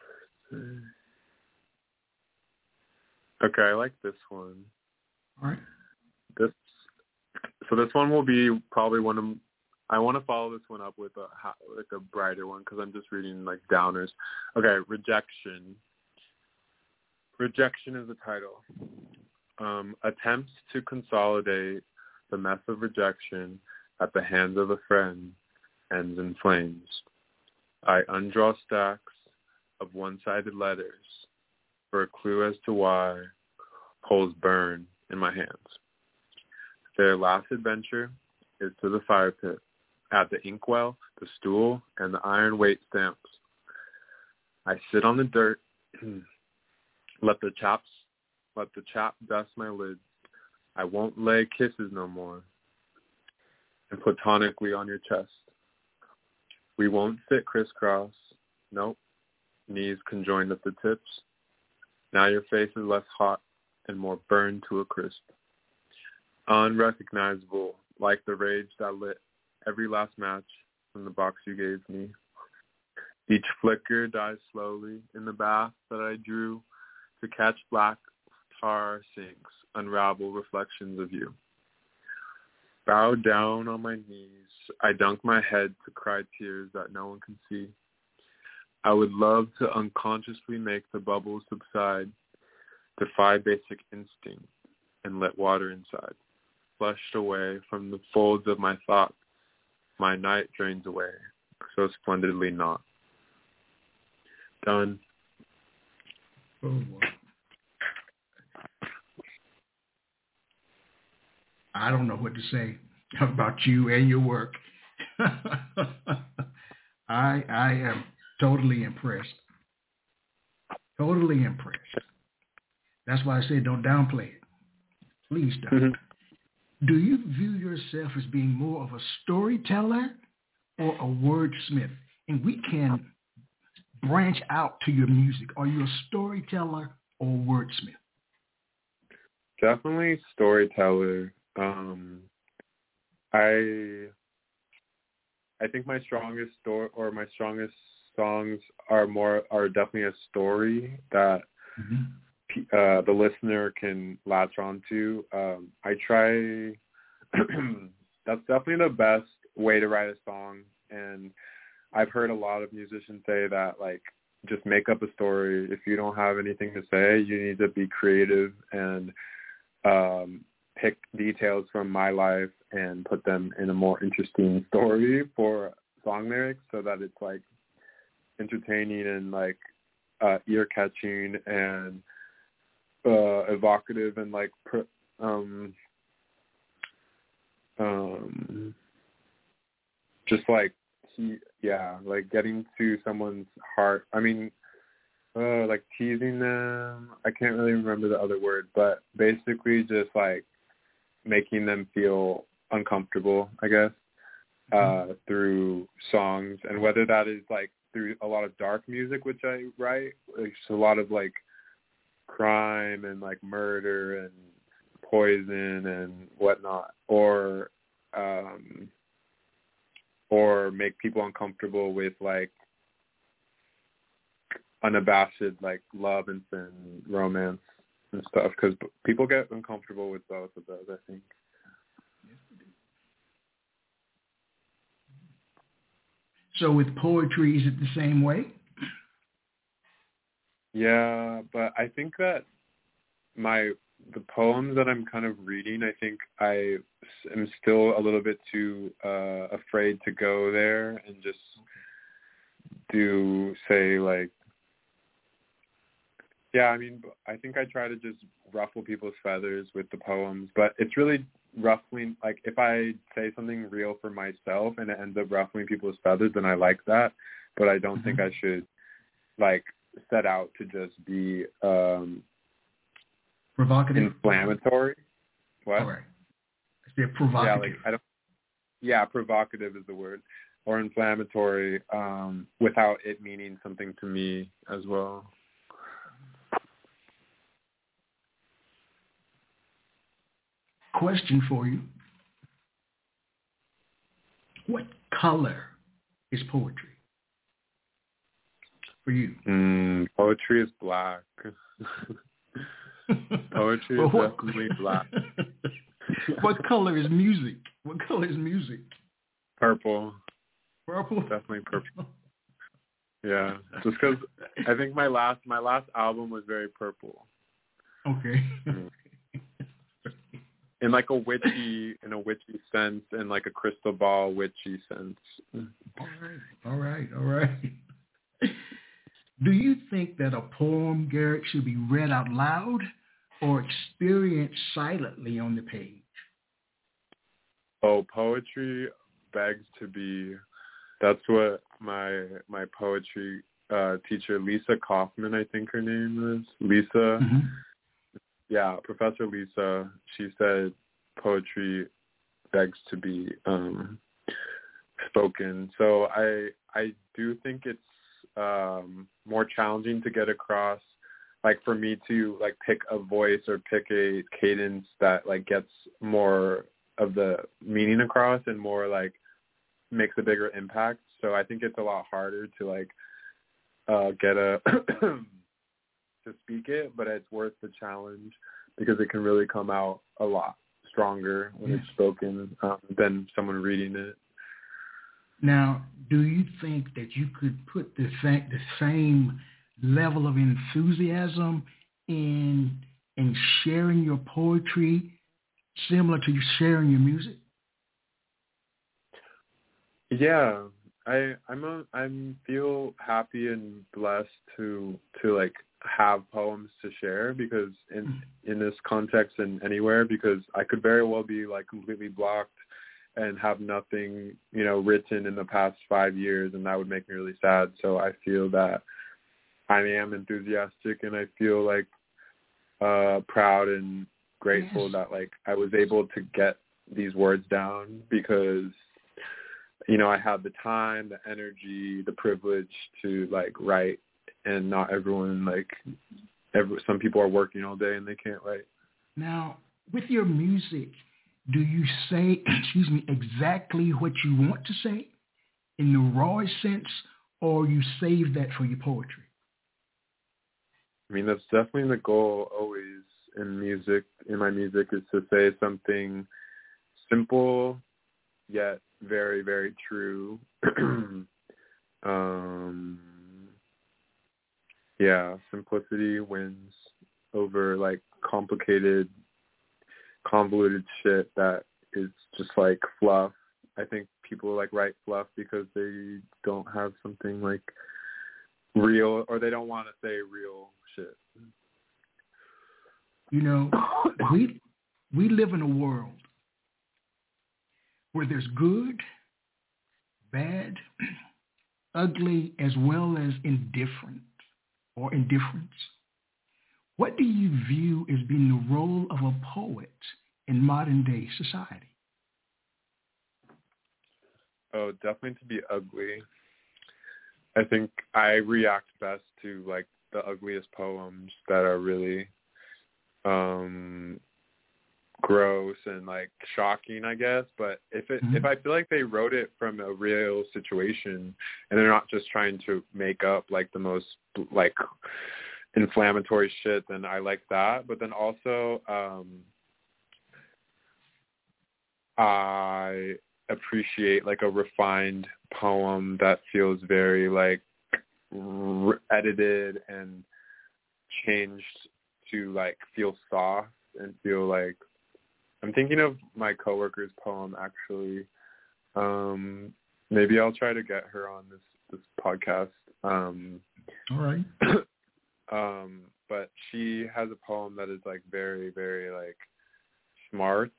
Okay, I like this one. All right. This so this one will be probably one of I want to follow this one up with a like a brighter one because I'm just reading like downers. Okay, rejection. Rejection is the title. Um, attempts to consolidate the mess of rejection at the hands of a friend ends in flames. I undraw stacks of one-sided letters for a clue as to why holes burn in my hands. Their last adventure is to the fire pit, at the inkwell, the stool, and the iron weight stamps. I sit on the dirt, *clears throat* let the chaps, let the chap dust my lids. I won't lay kisses no more, and platonically on your chest. We won't sit crisscross, nope, knees conjoined at the tips. Now your face is less hot and more burned to a crisp. Unrecognizable, like the rage that lit every last match from the box you gave me. Each flicker dies slowly in the bath that I drew to catch black tar sinks, unravel reflections of you. Bowed down on my knees, I dunk my head to cry tears that no one can see. I would love to unconsciously make the bubbles subside, defy basic instinct, and let water inside. Flushed away from the folds of my thoughts, my night drains away, so splendidly not. Done. Oh, boy. I don't know what to say about you and your work. *laughs* I I am totally impressed. Totally impressed. That's why I say don't downplay it. Please don't. Mhm. Do you view yourself as being more of a storyteller or a wordsmith? And we can branch out to your music. Are you a storyteller or wordsmith? Definitely storyteller. Um, I I think my strongest story or my strongest songs are more are definitely a story that pe- uh, the listener can latch on to. Um, I try. *clears throat* that's definitely the best way to write a song, and I've heard a lot of musicians say that like just make up a story. If you don't have anything to say, you need to be creative and um, pick details from my life and put them in a more interesting story for song lyrics, so that it's like entertaining and like uh, ear catching and uh evocative and like pr- um um just like he yeah like getting to someone's heart. I mean uh like teasing them. I can't really remember the other word but basically just like making them feel uncomfortable i guess uh through songs. And whether that is like through a lot of dark music which i write just a lot of like crime and like murder and poison and whatnot. Or um or make people uncomfortable with like unabashed like love and sin romance and stuff because people get uncomfortable with both of those. I think. So with poetry, is it the same way? Yeah, but I think that my the poems that I'm kind of reading, I think I am still a little bit too uh afraid to go there and just do say like yeah, I mean, I think I try to just ruffle people's feathers with the poems, but it's really ruffling. Like if I say something real for myself and it ends up ruffling people's feathers, then I like that. But I don't mm-hmm. think I should like set out to just be um provocative, inflammatory. What? All right. Yeah, provocative. Yeah, like I don't. Yeah, provocative is the word, or inflammatory, um, without it meaning something to me as well. Question for you. What color is poetry for you? Mm, poetry is black. *laughs* poetry is what, definitely black. *laughs* what color is music? What color is music? Purple. Purple. Definitely purple. *laughs* Yeah, just because I think my last my last album was very purple. Okay. In like a witchy in a witchy sense and like a crystal ball witchy sense. All right, all right, all right. Do you think that a poem, Garrett, should be read out loud or experienced silently on the page? Oh, poetry begs to be. That's what my my poetry uh, teacher, Lisa Kaufman, I think her name is Lisa. Mm-hmm yeah, Professor Lisa, she said poetry begs to be um, spoken. So I I do think it's um, more challenging to get across. Like for me to like pick a voice or pick a cadence that like gets more of the meaning across and more like makes a bigger impact. So I think it's a lot harder to like uh get a *clears throat* to speak it, but it's worth the challenge because it can really come out a lot stronger when yeah. it's spoken um, than someone reading it. Now, do you think that you could put the the same level of enthusiasm in in sharing your poetry similar to you sharing your music? Yeah, I I'm a I'm feel happy and blessed to to like have poems to share because in mm-hmm. in this context and anywhere because I could very well be like completely blocked and have nothing, you know, written in the past 5 years and that would make me really sad. So I feel that I am enthusiastic and I feel like uh proud and grateful yes. that like I was able to get these words down because you know, I had the time, the energy, the privilege to like write and not everyone like every, some people are working all day and they can't write. Now, with your music, do you say, *clears throat* excuse me, exactly what you want to say in the rawest sense, or you save that for your poetry? I mean, that's definitely the goal always in music, in my music, is to say something simple yet very, very true. *clears throat* um, yeah, simplicity wins over like complicated, convoluted shit that is just like fluff. I think people like write fluff because they don't have something like real or they don't want to say real shit. You know, we we live in a world where there's good, bad, *clears throat* ugly, as well as indifferent or indifference? What do you view as being the role of a poet in modern day society? Oh, definitely to be ugly. I think I react best to like the ugliest poems that are really um gross and like shocking i guess but if it mm-hmm. if i feel like they wrote it from a real situation and they're not just trying to make up like the most like inflammatory shit, then I like that. But then also, um, I appreciate like a refined poem that feels very like r- edited and changed to like feel soft and feel like I'm thinking of my coworker's poem actually. Um maybe I'll try to get her on this this podcast. Um All right. *clears throat* um but she has a poem that is like very very like smart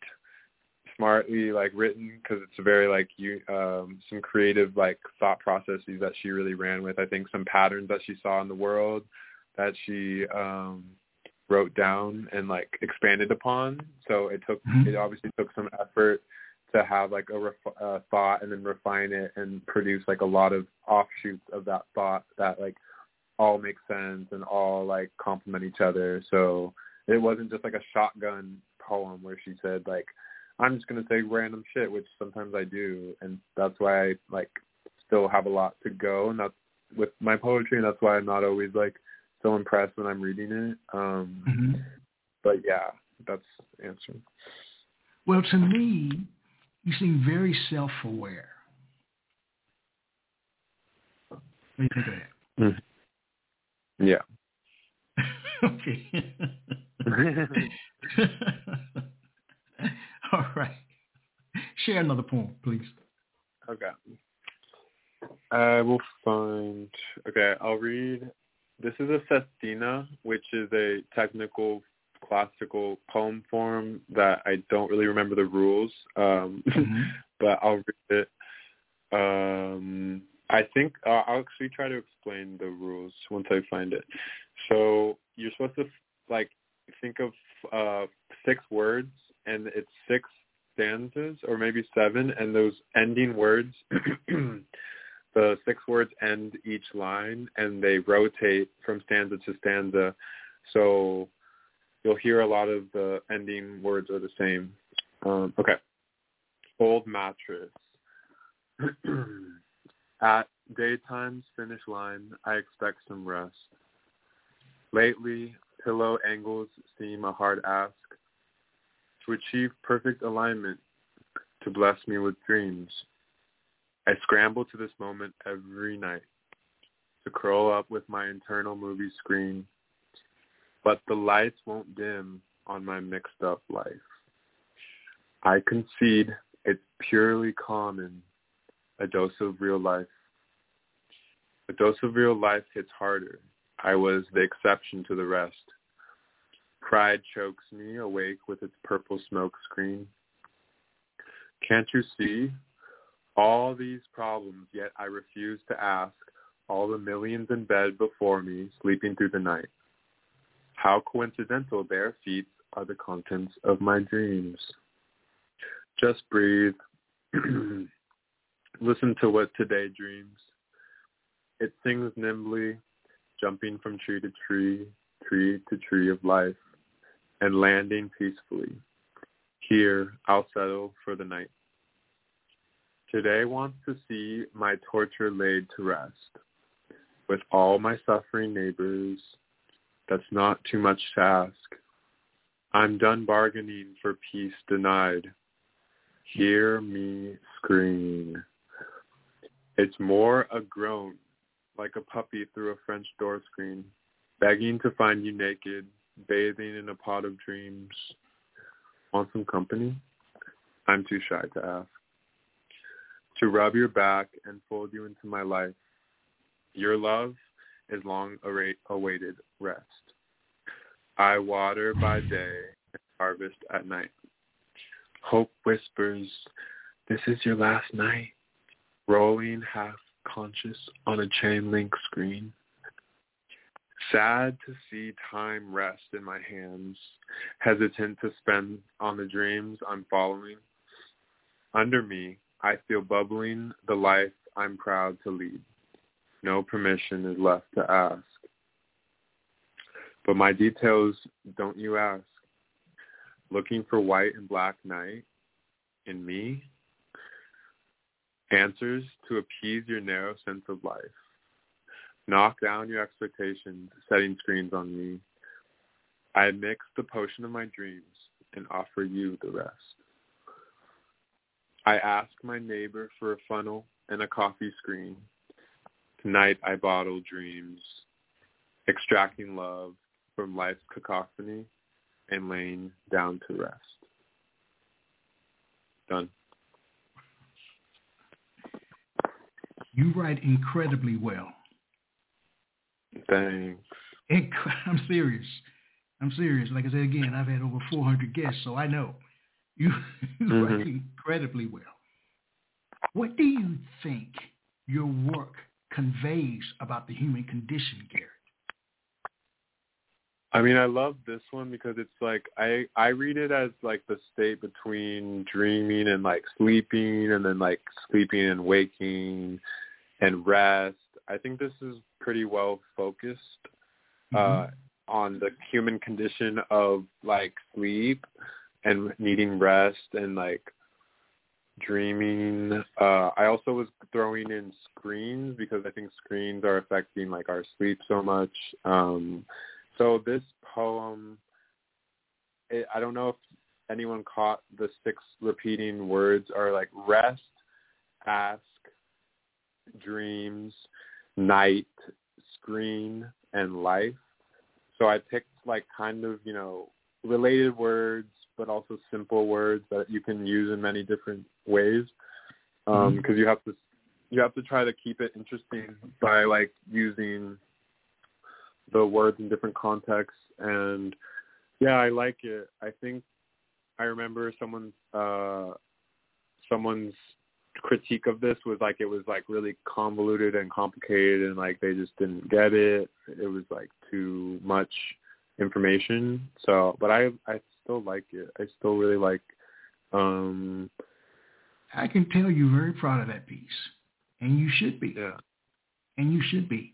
smartly like written because it's very like you um some creative like thought processes that she really ran with i think some patterns that she saw in the world that she um wrote down and like expanded upon. So it took Mhm. it obviously took some effort to have like a ref- uh, thought and then refine it and produce like a lot of offshoots of that thought that like all make sense and all like complement each other. So it wasn't just like a shotgun poem where she said like I'm just gonna say random shit, which sometimes I do, and that's why I like still have a lot to go, and that's with my poetry, and that's why I'm not always like so impressed when I'm reading it. Um, hmm but yeah, that's the answer. Well, to me, you seem very self-aware. What do you think of that? Yeah. *laughs* okay. *laughs* All right. Share another poem, please. okay. I will find. Okay, I'll read. This is a sestina, which is a technical classical poem form that I don't really remember the rules. Um, Mhm. *laughs* but I'll read it. Um, I think uh, I'll actually try to explain the rules once I find it. So you're supposed to like think of uh, six words, and it's six stanzas, or maybe seven, and those ending words. *clears throat* the six words end each line, and they rotate from stanza to stanza. So you'll hear a lot of the ending words are the same. Um, okay. Old mattress. *clears throat* At daytime's finish line, I expect some rest. Lately, pillow angles seem a hard ask. To achieve perfect alignment, to bless me with dreams. I scramble to this moment every night, to curl up with my internal movie screen, but the lights won't dim on my mixed up life. I concede it's purely common, a dose of real life. A dose of real life hits harder. I was the exception to the rest. Pride chokes me awake with its purple smoke screen. Can't you see? All these problems, yet I refuse to ask all the millions in bed before me, sleeping through the night. How coincidental their feet are the contents of my dreams. Just breathe. *clears throat* Listen to what today dreams. It sings nimbly, jumping from tree to tree, tree to tree of life, and landing peacefully. Here, I'll settle for the night. Today wants to see my torture laid to rest. With all my suffering neighbors, that's not too much to ask. I'm done bargaining for peace denied. Hear me scream. It's more a groan, like a puppy through a French door screen, begging to find you naked, bathing in a pot of dreams. Want some company? I'm too shy to ask. To rub your back and fold you into my life. Your love is long awaited rest. I water by day and harvest at night. Hope whispers, this is your last night, rolling half conscious on a chain link screen. Sad to see time rest in my hands, hesitant to spend on the dreams I'm following. Under me, I feel bubbling the life I'm proud to lead. No permission is left to ask. But my details, don't you ask? Looking for white and black night in me? Answers to appease your narrow sense of life. Knock down your expectations, setting screens on me. I mix the potion of my dreams and offer you the rest. I ask my neighbor for a funnel and a coffee screen. Tonight I bottle dreams, extracting love from life's cacophony and laying down to rest. Done. You write incredibly well. Thanks. *laughs* I'm serious. I'm serious. Like I said again, I've had over 400 guests, so I know you *laughs* mm-hmm. write incredibly well. What do you think your work conveys about the human condition, Garrett? I mean, I love this one because it's like I I read it as like the state between dreaming and like sleeping, and then like sleeping and waking, and rest. I think this is pretty well focused uh, mm-hmm. on the human condition of like sleep and needing rest and like dreaming. Uh, I also was throwing in screens because I think screens are affecting like our sleep so much. Um, so this poem, it, I don't know if anyone caught the six repeating words are like rest, ask, dreams, night, screen, and life. So I picked like kind of, you know, related words, but also simple words that you can use in many different ways. Um, because mm-hmm. you have to you have to try to keep it interesting by like using the words in different contexts and yeah i like it i think i remember someone's uh someone's critique of this was like it was like really convoluted and complicated and like they just didn't get it it was like too much information so but i i still like it i still really like um i can tell you're very proud of that piece and you should be yeah and you should be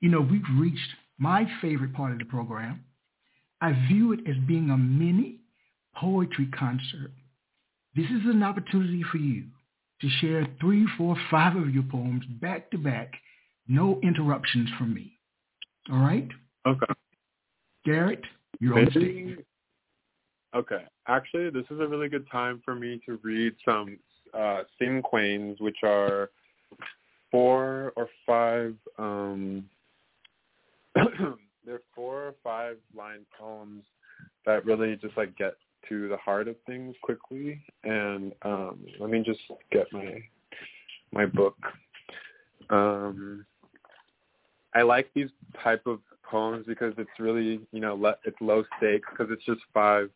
you know we've reached my favorite part of the program. I view it as being a mini poetry concert. This is an opportunity for you to share three, four, five of your poems back to back, no interruptions from me. All right? Okay. Garrett, you're on stage. Okay. Actually, this is a really good time for me to read some uh, cinquains, which are four or five um, *clears throat* they're four or five line poems that really just like get to the heart of things quickly. And um, let me just get my my book. Um, I like these type of poems because it's really you know le- it's low stakes because it's just five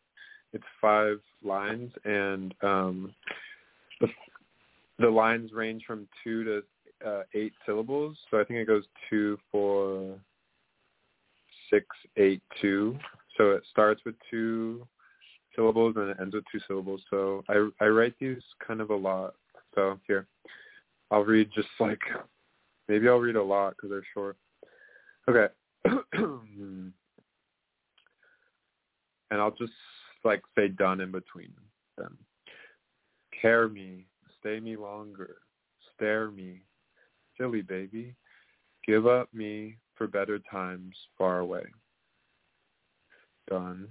it's five lines and um, the the lines range from two to uh, eight syllables. So I think it goes two, four, six eight two. So it starts with two syllables and it ends with two syllables. So I I write these kind of a lot. So here, I'll read just like maybe I'll read a lot because they're short. Okay. *clears throat* and I'll just like say done in between them. Care me, stay me longer, stare me, silly baby, give up me for better times far away. Done.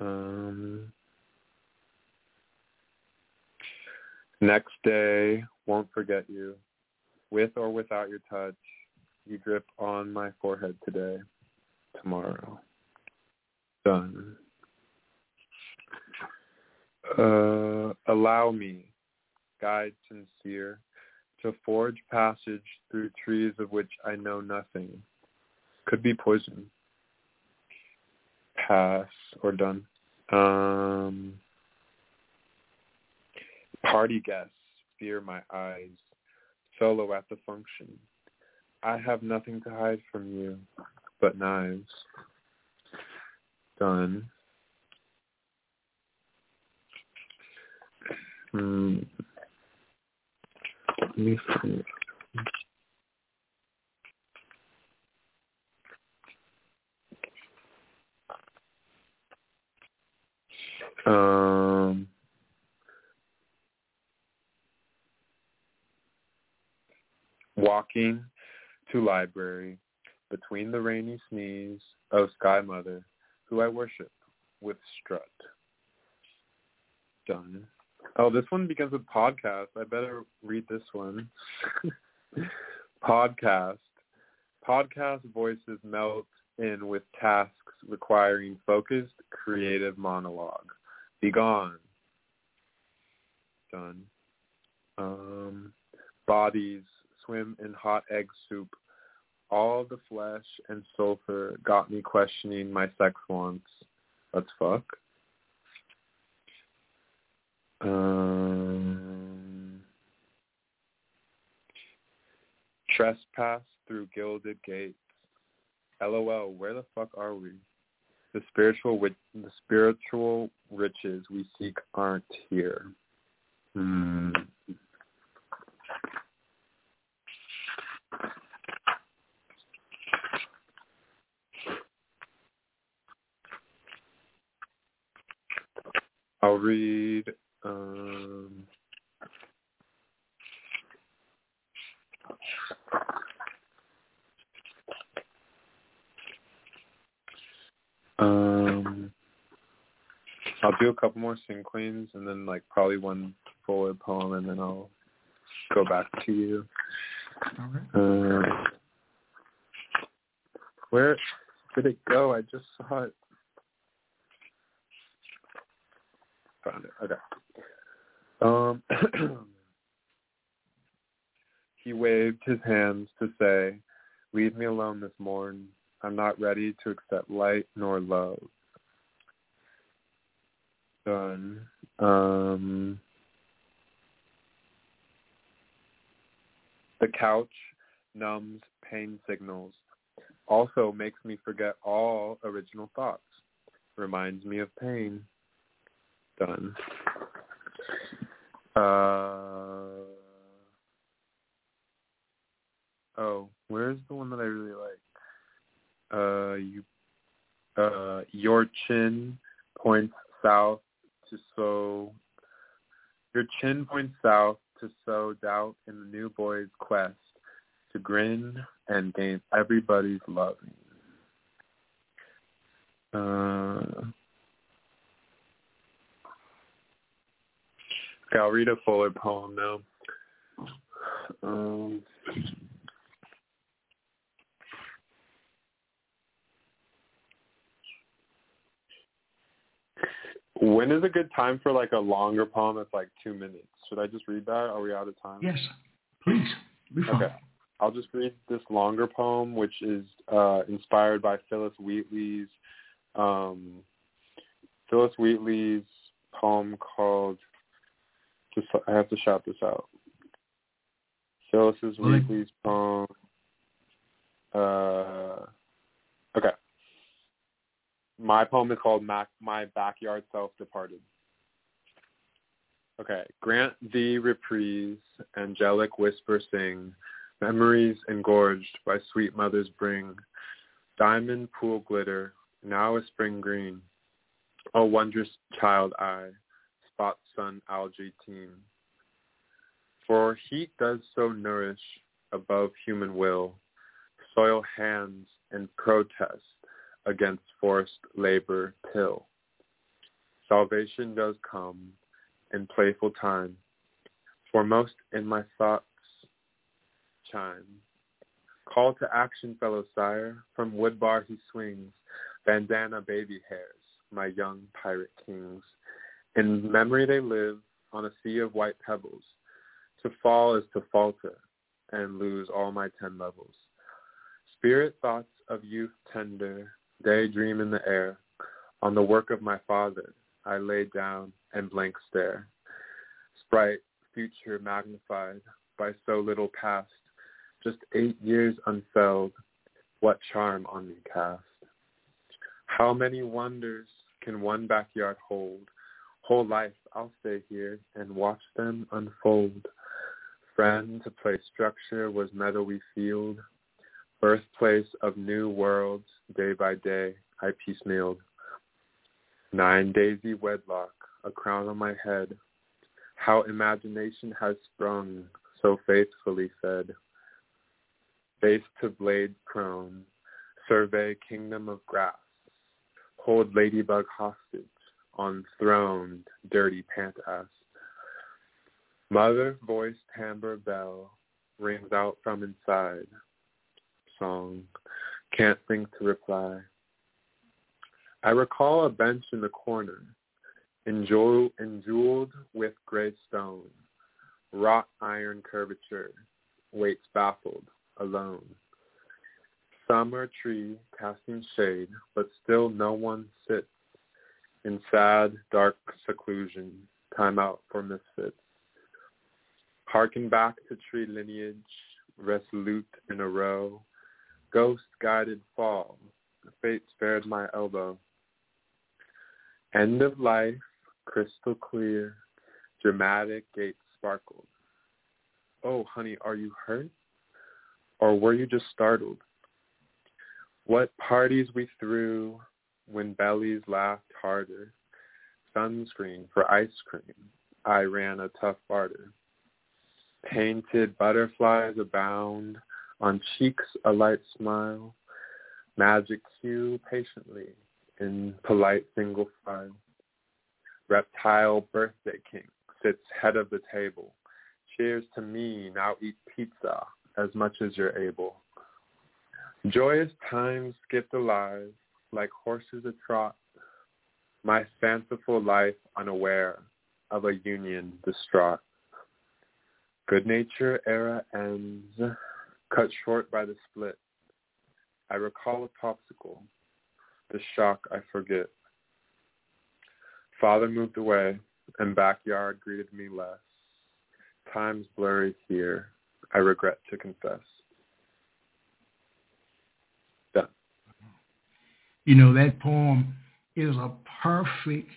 Um, next day, won't forget you. With or without your touch, you drip on my forehead today, tomorrow. Done. Uh, allow me, guide sincere, to forge passage through trees of which I know nothing. Could be poison. Pass or done. Um, party guests fear my eyes. Solo at the function. I have nothing to hide from you but knives. Done. Hmm. Let me see. Um, walking to library between the rainy sneeze of Sky Mother, who I worship with strut. Done. Oh, this one begins with podcast. I better read this one. *laughs* podcast. Podcast voices melt in with tasks requiring focused, creative monologue. Begone. Done. Um, bodies swim in hot egg soup. All the flesh and sulfur got me questioning my sex wants. Let's fuck. Um, trespass through gilded gates. LOL, where the fuck are we? The spiritual the spiritual riches we seek aren't here. Hmm. I'll read um, um, I'll do a couple more cinquains and then like probably one fuller poem and then I'll go back to you. Okay. Uh, where did it go? I just saw it. Found it. Okay. Um, *clears throat* he waved his hands to say, Leave me alone this morn. I'm not ready to accept light nor love. Done. Um, the couch numbs pain signals. Also makes me forget all original thoughts. Reminds me of pain. Done. Uh, oh, where's the one that I really like? Uh, you, uh, your chin points south to sow. Your chin points south to sow doubt in the new boy's quest to grin and gain everybody's loving. Uh, okay, I'll read a fuller poem now. Um, when is a good time for like a longer poem that's like two minutes? Should I just read that? Are we out of time? Yes, please. Okay. I'll just read this longer poem, which is uh, inspired by Phillis Wheatley's um, Phillis Wheatley's poem called. Just I have to shout this out. Phillis Really? Wheatley's poem. Uh, okay. My poem is called Mac- "My Backyard Self Departed." Okay. Grant thee reprise, angelic whisper sing. Memories engorged by sweet mothers bring. Diamond pool glitter, now a spring green. O wondrous child eye, spot sun algae teem. For heat does so nourish above human will, soil hands in protest against forced labor pill. Salvation does come in playful time, foremost in my thoughts chime. Call to action, fellow sire, from Woodbar he swings, bandana baby hairs, my young pirate kings. In memory they live on a sea of white pebbles. To fall is to falter and lose all my ten levels. Spirit thoughts of youth tender, daydream in the air. On the work of my father, I lay down and blank stare. Sprite, future magnified by so little past, just eight years unfelled, what charm on me cast. How many wonders can one backyard hold? Whole life I'll stay here and watch them unfold. Friend to play structure was meadowy field, birthplace of new worlds, day by day I piecemealed. Nine daisy wedlock, a crown on my head, how imagination has sprung, so faithfully fed. face to blade prone, survey kingdom of grass, hold ladybug hostage on throned dirty pant ass. Mother voiced timbre bell rings out from inside. Song, can't think to reply. I recall a bench in the corner, enjeweled, enjeweled with gray stone, wrought iron curvature, waits baffled, alone. Summer tree casting shade, but still no one sits in sad, dark seclusion, time out for misfits. Harken back to tree lineage, resolute in a row, ghost-guided fall, fate spared my elbow. End of life, crystal clear, dramatic gate sparkled. Oh, honey, are you hurt? Or were you just startled? What parties we threw when bellies laughed harder. Sunscreen for ice cream. I ran a tough barter. Painted butterflies abound. On cheeks a light smile. Magic cue patiently in polite single file. Reptile birthday king sits head of the table. Cheers to me, now eat pizza as much as you're able. Joyous times skipped alive, like horses a trot. My fanciful life unaware of a union distraught. Good nature era ends, cut short by the split. I recall a popsicle, the shock I forget. Father moved away, and backyard greeted me less. Time's blurry here, I regret to confess. Done. You know, that poem is a perfect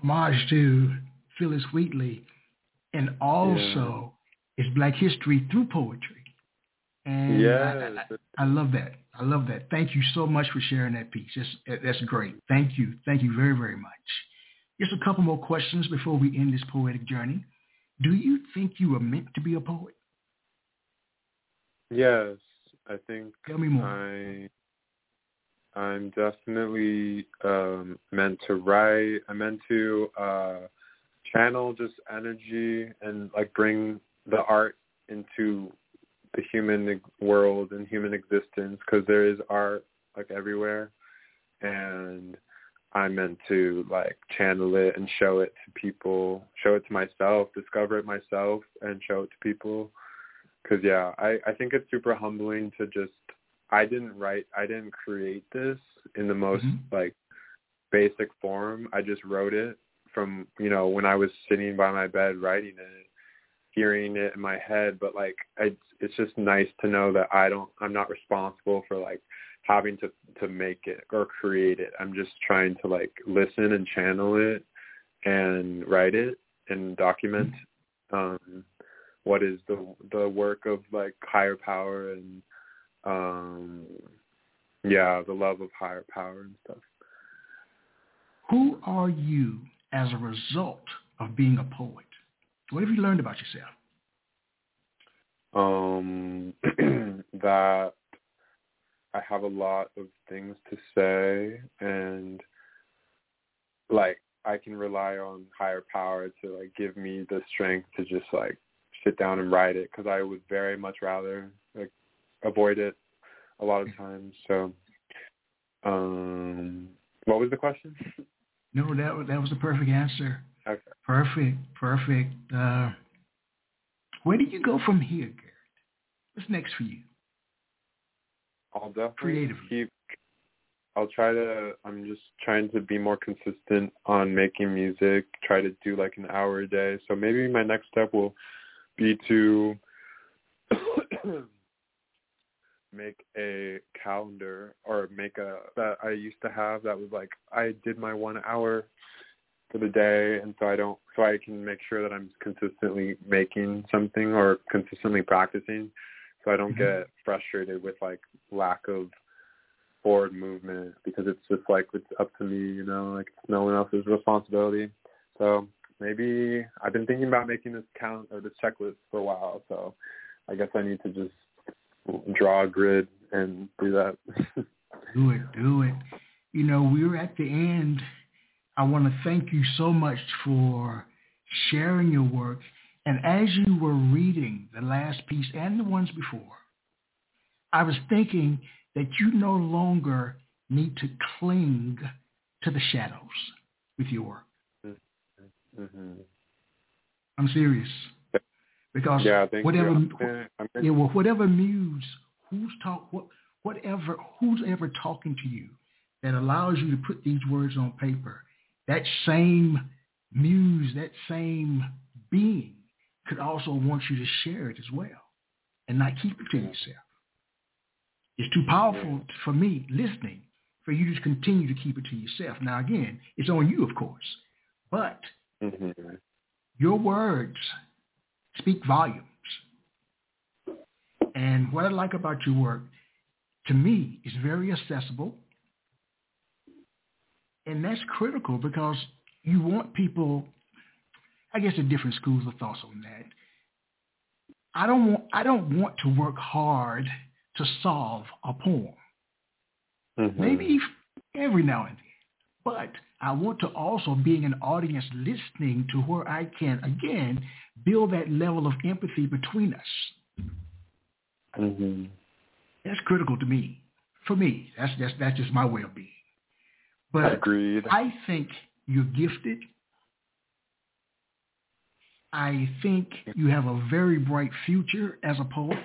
homage to Phillis Wheatley and also yeah. it's Black history through poetry. And yes. I, I, I, love that. I love that. Thank you so much for sharing that piece. That's, that's great. Thank you. Thank you very, very much. Just a couple more questions before we end this poetic journey. Do you think you were meant to be a poet? Yes, I think Tell me more. I I'm definitely um, meant to write. I'm meant to uh, channel just energy and like bring the art into the human world and human existence because there is art like everywhere and I'm meant to like channel it and show it to people, show it to myself, discover it myself and show it to people. Cause yeah, I, I think it's super humbling to just, I didn't write, I didn't create this in the most mm-hmm. like basic form. I just wrote it from, you know, when I was sitting by my bed writing it, hearing it in my head. But like, I, it's just nice to know that I don't, I'm not responsible for like having to to make it or create it. I'm just trying to like listen and channel it and write it and document um what is the the work of like higher power and um yeah, the love of higher power and stuff. Who are you as a result of being a poet? What have you learned about yourself? Um *clears throat* that I have a lot of things to say and like I can rely on higher power to like give me the strength to just like sit down and write it because I would very much rather like avoid it a lot of times. So, um, what was the question? No, that that was the perfect answer. Okay. Perfect, perfect. Uh, where do you go from here, Garrett? What's next for you? I'll definitely keep. I'll try to. I'm just trying to be more consistent on making music. Try to do like an hour a day. So maybe my next step will be to *clears throat* make a calendar or make a that I used to have that was like I did my one hour for the day and so I don't so I can make sure that I'm consistently making something or consistently practicing so I don't mm-hmm. get frustrated with like lack of forward movement because it's just like it's up to me, you know, like it's no one else's responsibility. So maybe I've been thinking about making this count or this checklist for a while, so I guess I need to just draw a grid and do that. *laughs* do it, do it. You know, we're at the end. I want to thank you so much for sharing your work. And as you were reading the last piece and the ones before, I was thinking that you no longer need to cling to the shadows with your work. Mm-hmm. I'm serious. Because yeah, whatever, yeah, well, whatever muse, who's talk, what, whatever, who's ever talking to you that allows you to put these words on paper, that same muse, that same being could also want you to share it as well and not keep it to yourself. It's too powerful for me listening for you to continue to keep it to yourself. Now, again, it's on you, of course, but mm-hmm. your words speak volumes. And what I like about your work, to me, is very accessible. And that's critical because you want people, I guess, there different schools of thoughts on that. I don't want I don't want to work hard to solve a poem. Mm-hmm. Maybe every now and then. But I want to also be an audience listening to where I can, again, build that level of empathy between us. Mm-hmm. That's critical to me. For me, that's, that's, that's just my way of being. But Agreed. I think you're gifted. I think you have a very bright future as a poet.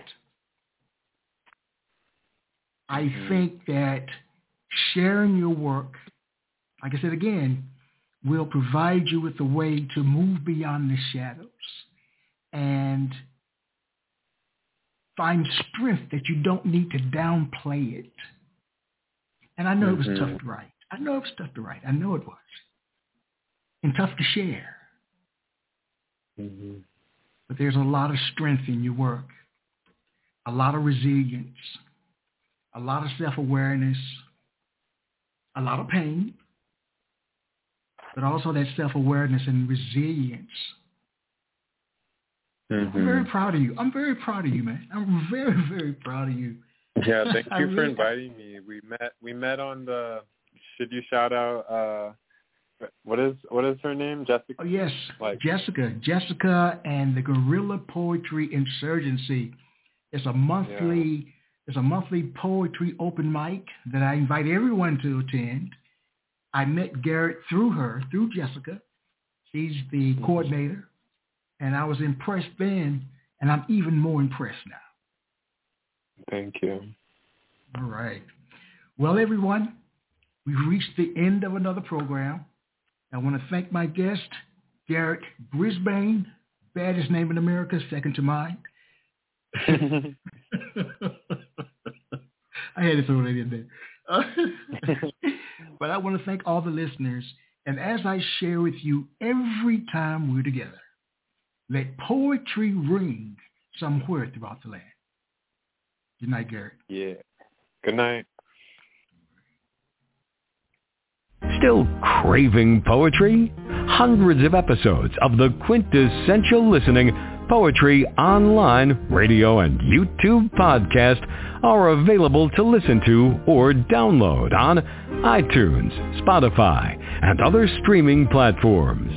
I mm-hmm. think that sharing your work, like I said again, will provide you with a way to move beyond the shadows and find strength that you don't need to downplay it. And I know mm-hmm. it was tough mm-hmm. to write. I know it was tough to write. I know it was. And tough to share. Mm-hmm. But there's a lot of strength in your work, a lot of resilience, a lot of self-awareness, a lot of pain, but also that self-awareness and resilience. Mm-hmm. I'm very proud of you. I'm very proud of you, man. I'm very, very proud of you. Yeah, thank *laughs* you really for inviting me. We met we met on the should you shout out uh what is what is her name? Jessica? Oh yes. Like Jessica. Jessica and the Guerrilla Poetry Insurgency. It's a monthly yeah. It's a monthly poetry open mic that I invite everyone to attend. I met Garrett through her, through Jessica. She's the mm-hmm. coordinator. And I was impressed then, and I'm even more impressed now. Thank you. All right. Well, everyone, we've reached the end of another program. I want to thank my guest, Garrett Brisbane, baddest name in America, second to mine. *laughs* *laughs* I had to throw that in there. *laughs* but I want to thank all the listeners. And as I share with you every time we're together, let poetry ring somewhere throughout the land. Good night, Garrett. Yeah. Good night. Still craving poetry? Hundreds of episodes of the quintessential listening Poetry Online, radio, and YouTube podcast are available to listen to or download on iTunes, Spotify, and other streaming platforms.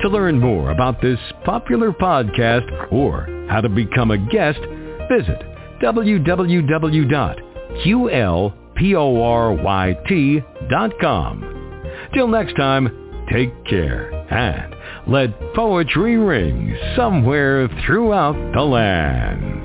To learn more about this popular podcast or how to become a guest, visit www.qlporyt.com. Till next time, take care and let poetry ring somewhere throughout the land.